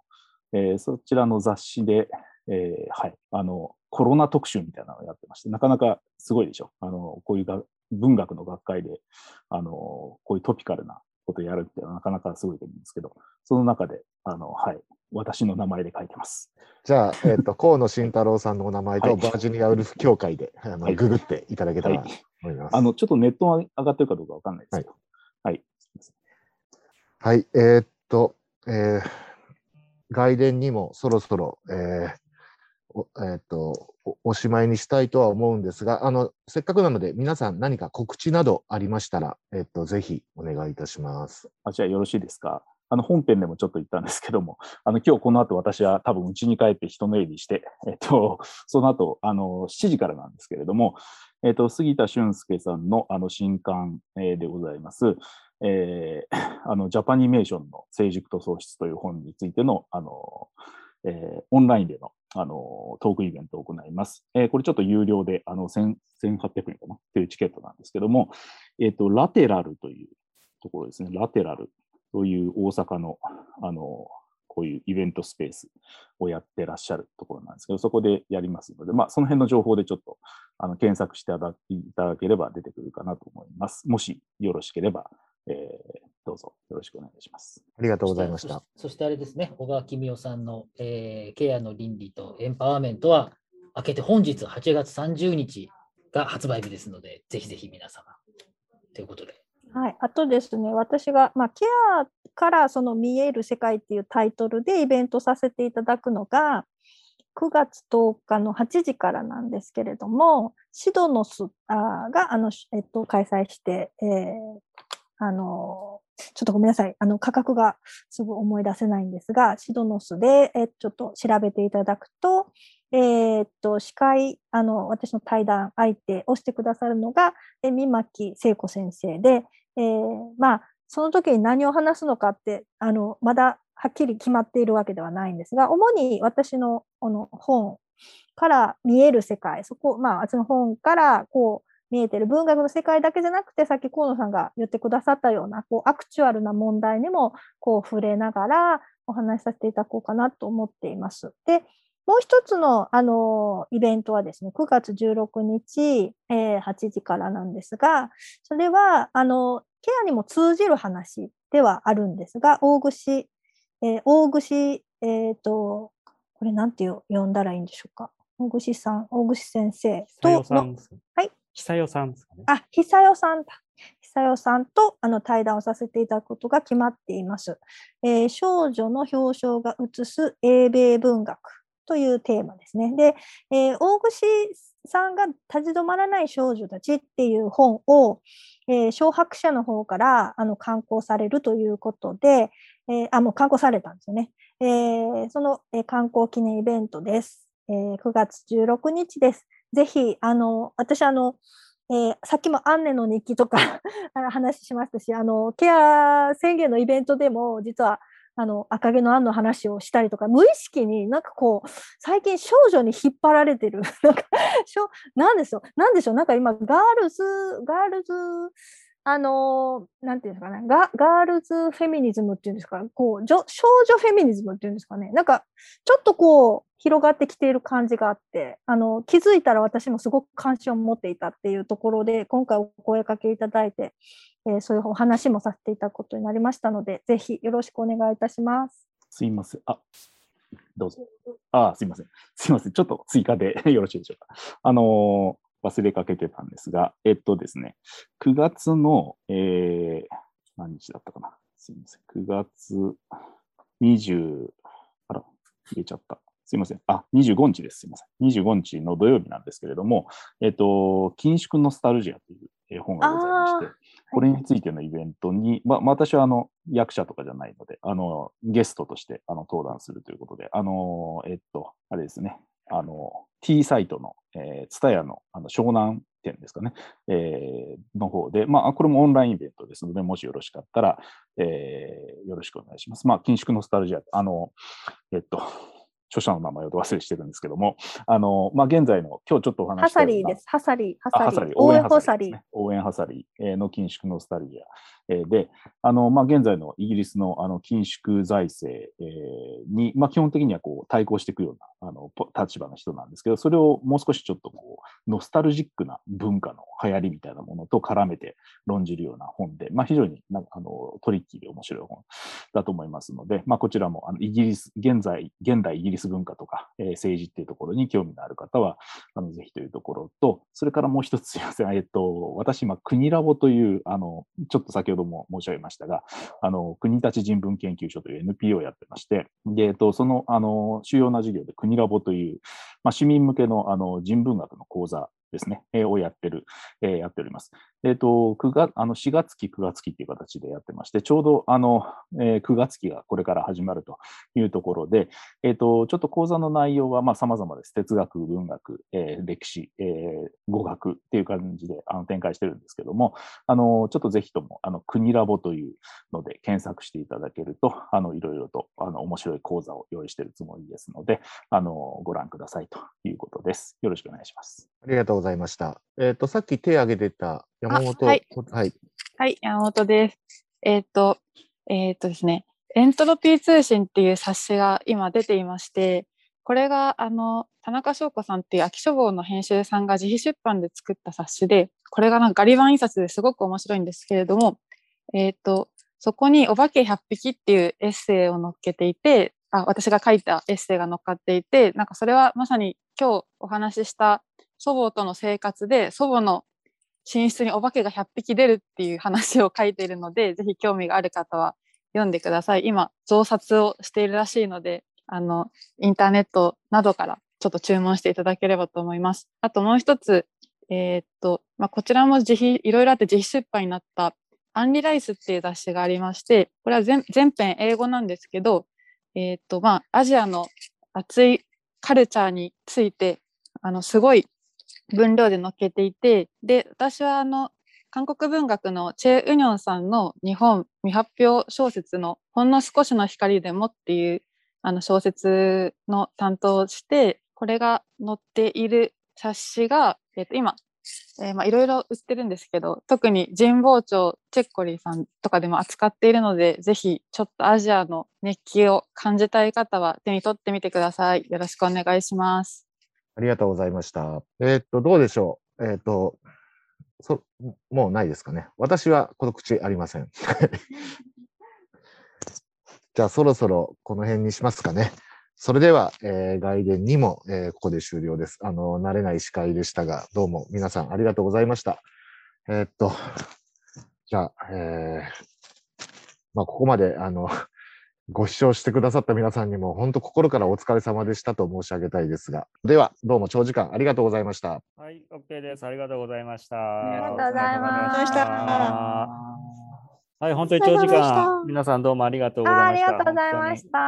えーそちらの雑誌で、えーはい、あの、コロナ特集みたいなのをやってまして、なかなかすごいでしょ？あの、こういうが文学の学会で、あの、こういうトピカルなことをやるっていうのはなかなかすごいと思うんですけど、その中で、あの、はい、私の名前で書いてます。じゃあ、えっと、河野慎太郎さんのお名前と、はいバージニアウルフ協会で、あのはいググっていただけたらはいと思います。あの、ちょっとネットが上がってるかどうかわかんないですけど、はい。はい、えーっと、えー外伝にもそろそろ、えーおえーっとお、しまいにしたいとは思うんですが、あの、せっかくなので、皆さん何か告知などありましたら、えっと、ぜひお願いいたします。あ、じゃあよろしいですか？あの、本編でもちょっと言ったんですけども、あの、今日この後私は多分家に帰って人の入りして、えっと、その後、あの、7時からなんですけれども、えっと、杉田俊介さんのあの、新刊、でございます。えー あの、ジャパニメーションの成熟と喪失という本についての、あの、えーオンラインでの、あの、トークイベントを行います。えーこれちょっと有料で、あの、1800円かな？というチケットなんですけども、えっと、ラテラルというところですね。ラテラルという大阪の、あの、こういうイベントスペースをやってらっしゃるところなんですけど、そこでやりますので、まあ、その辺の情報でちょっとあの検索していただければ出てくるかなと思います。もしよろしければ、えーどうぞよろしくお願いします。ありがとうございました。そそしてあれですね、小川公夫さんの、えーケアの倫理とエンパワーメントは、明けて本日8月30日が発売日ですので、ぜひぜひ皆様。ということで。はい、あとですね、私が、まあ、ケアからその見える世界っていうタイトルでイベントさせていただくのが、9月10日の8時からなんですけれども、シドノスあーがあの、えっと、開催して、えーあのちょっとごめんなさい、あの価格がすぐ思い出せないんですが、シドノスで、えちょっと調べていただくと、えーっと司会あの、私の対談相手をしてくださるのが、え三巻聖子先生で、えーまあ、その時に何を話すのかってあのまだはっきり決まっているわけではないんですが主に私のこの本から見える世界そこ、まあ、私の本からこう見えてる文学の世界だけじゃなくてさっき河野さんが言ってくださったようなこうアクチュアルな問題にもこう触れながらお話しさせていただこうかなと思っています。でもう一つの、あのイベントはですね、9月16日、えー8時からなんですが、それは、あの、ケアにも通じる話ではあるんですが、大串、えー大串、えっ、と、これなんてよ呼んだらいいんでしょうか。大串さん、大串先生とはい。久代さんですかね。あ、久代さんだ。久代さんとあの対談をさせていただくことが決まっています。えー少女の表彰が映す英米文学というテーマですね。で、えー大串さんが立ち止まらない少女たちっていう本を、えー、小白社の方からあの刊行されるということで、えーあ、もう刊行されたんですよね。えーその、えー刊行記念イベントです。えー9月16日です。ぜひ、あの、私、あの、えーさっきもアンネの日記とか 話しましたし、あの、ケア宣言のイベントでも、実は、あの、赤毛のアンの話をしたりとか、無意識になんかこう、最近少女に引っ張られてる。なんか、しょなんでしょう、なんでしょう、なんか今、ガールズ、ガールズ、あのーなんていうんですかねガ、ガールズフェミニズムっていうんですか、こう、女少女フェミニズムっていうんですかね、なんか、ちょっとこう、広がってきている感じがあって、あの、気づいたら私もすごく関心を持っていたっていうところで、今回お声かけいただいて、えーそういうお話もさせていただくことになりましたので、ぜひよろしくお願いいたします。すいません。あ、どうぞ。あ、すいません。すいません。ちょっと追加で よろしいでしょうか。あのー忘れかけてたんですが、えっとですね、9月の、えー、何日だったかな。すいません。9月20、あら、入れちゃった。すいません。あ、25日です。すいません。25日の土曜日なんですけれども、えっと、緊縮ノスタルジアという、えー本がございまして、これについてのイベントに、まあ、まあ私はあの役者とかじゃないので、あのゲストとしてあの登壇するということで、あのえっと、あれですね、あの T サイトの、えー、ツのあの湘南店ですかね、えーの方で、まあ、これもオンラインイベントですので、もしよろしかったら、えーよろしくお願いします。まあ、緊縮ノスタルジア、あの、えっと、著者の名前を忘れしてるんですけども、あの、まあ、現在の、今日ちょっとお話ハししたようなサリーです。ハサリー。ハサリー。応援ハハサリー。応援ハサリーえーの緊縮ノスタルジア。えーで、あの、まあ、現在のイギリスのあの緊縮財政、えーに、まあ、基本的にはこう対抗していくようなあのポ立場の人なんですけど、それをもう少しちょっとこう、ノスタルジックな文化の流行りみたいなものと絡めて論じるような本で、まあ、非常になんかあのトリッキーで面白い本だと思いますので、まあ、こちらもあのイギリス、現在、現代イギリス文化とか、えー政治っていうところに興味のある方は、あのぜひというところと、それからもう一つすいません、えっと、私、今、国ラボという、あの、ちょっと先ほども申し上げましたが、あの、国立人文研究所という NPO をやってまして、で、えっと、その、あの、主要な授業で国ラボという、まあ、市民向けの、あの、人文学の講座ですね、をやってる、やっております。えっ、と、9月、あの、4月期、9月期っていう形でやってまして、ちょうど、あの、えー9月期がこれから始まるというところで、えっ、と、ちょっと講座の内容は、まあ、様々です。哲学、文学、えー歴史、えー語学っていう感じで、あの、展開してるんですけども、あの、ちょっとぜひとも、あの、国ラボというので検索していただけると、あの、いろいろと、あの、面白い講座を用意しているつもりですので、あの、ご覧くださいということです。よろしくお願いします。ありがとうございました。えっ、と、さっき手挙げてた山本、あはいはい。はい、山本です。えっ、と、えっ、とですね、エントロピー通信っていう冊子が今出ていまして、これが、あの、田中翔子さんっていう秋書房の編集さんが自費出版で作った冊子で、これがなんかガリ版印刷ですごく面白いんですけれども、えっ、と、そこにお化け100匹っていうエッセイを載っけていて、あ、私が書いたエッセイが載っかっていて、なんかそれはまさに今日お話しした祖母との生活で祖母の寝室にお化けが100匹出るっていう話を書いているので、ぜひ興味がある方は読んでください。今、増刷をしているらしいので、あの、インターネットなどからちょっと注文していただければと思います。あともう一つ、えーっと、まあ、こちらも自費、いろいろあって自費出版になったアンリライスっていう雑誌がありまして、これは全全編英語なんですけど、えーっと、まあ、アジアの熱いカルチャーについて、あの、すごい分量で載っけていて、で、私はあの、韓国文学のチェ・ウニョンさんの日本未発表小説のほんの少しの光でもっていうあの小説の担当をして、これが載っている冊子が、えっと今、いろいろ売ってるんですけど、特に神保町チェッコリーさんとかでも扱っているので、ぜひちょっとアジアの熱気を感じたい方は手に取ってみてください。よろしくお願いします。ありがとうございました。えっ、と、どうでしょう？えっ、と、そ、もうないですかね？私はこの口ありません。じゃあ、そろそろこの辺にしますかね。それでは、えー外伝にも、えーここで終了です。あの、慣れない司会でしたが、どうも皆さんありがとうございました。えーっと、じゃあ、えーまあ、ここまで、あの、ご視聴してくださった皆さんにも、本当心からお疲れ様でしたと申し上げたいですが、では、どうも長時間ありがとうございました。はい、OK です。ありがとうございました。ありがとうございましたはい、本当に長時間、皆さんどうもありがとうございああました。りがとうございました。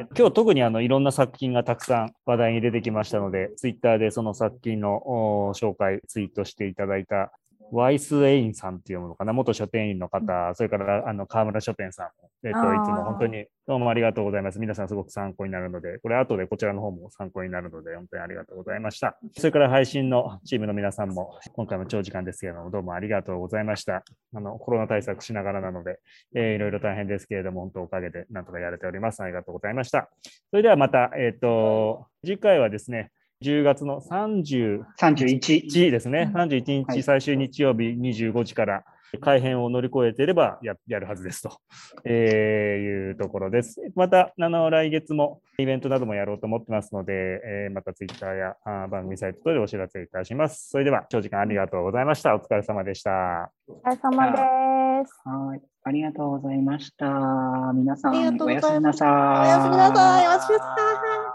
え今日特にあのいろんな作品がたくさん話題に出てきましたので、ツイッターでその作品のお紹介、ツイートしていただいたワイス・エインさんっていうものかな、元書店員の方、それからあの河村書店さん、えっと、いつも本当にどうもありがとうございます。皆さんすごく参考になるので、これ後でこちらの方も参考になるので、本当にありがとうございました。それから配信のチームの皆さんも、今回も長時間ですけれども、どうもありがとうございました。あの、コロナ対策しながらなので、えーいろいろ大変ですけれども、本当おかげでなんとかやれております。ありがとうございました。それではまた、えっ、と、次回はですね、10月の31 31。ですね、31はい日最終日曜日25時から改編を乗り越えていればややるはずですと、えーいうところです。また、あの来月もイベントなどもやろうと思ってますので、えーまたツイッターやあー番組サイトでお知らせいたします。それでは、長時間ありがとうございました。お疲れ様でした。お疲れ様です。はい。ありがとうございました。皆さん、ありがとうおやすございますみなさい。おやすみなさい。おやすみなさい。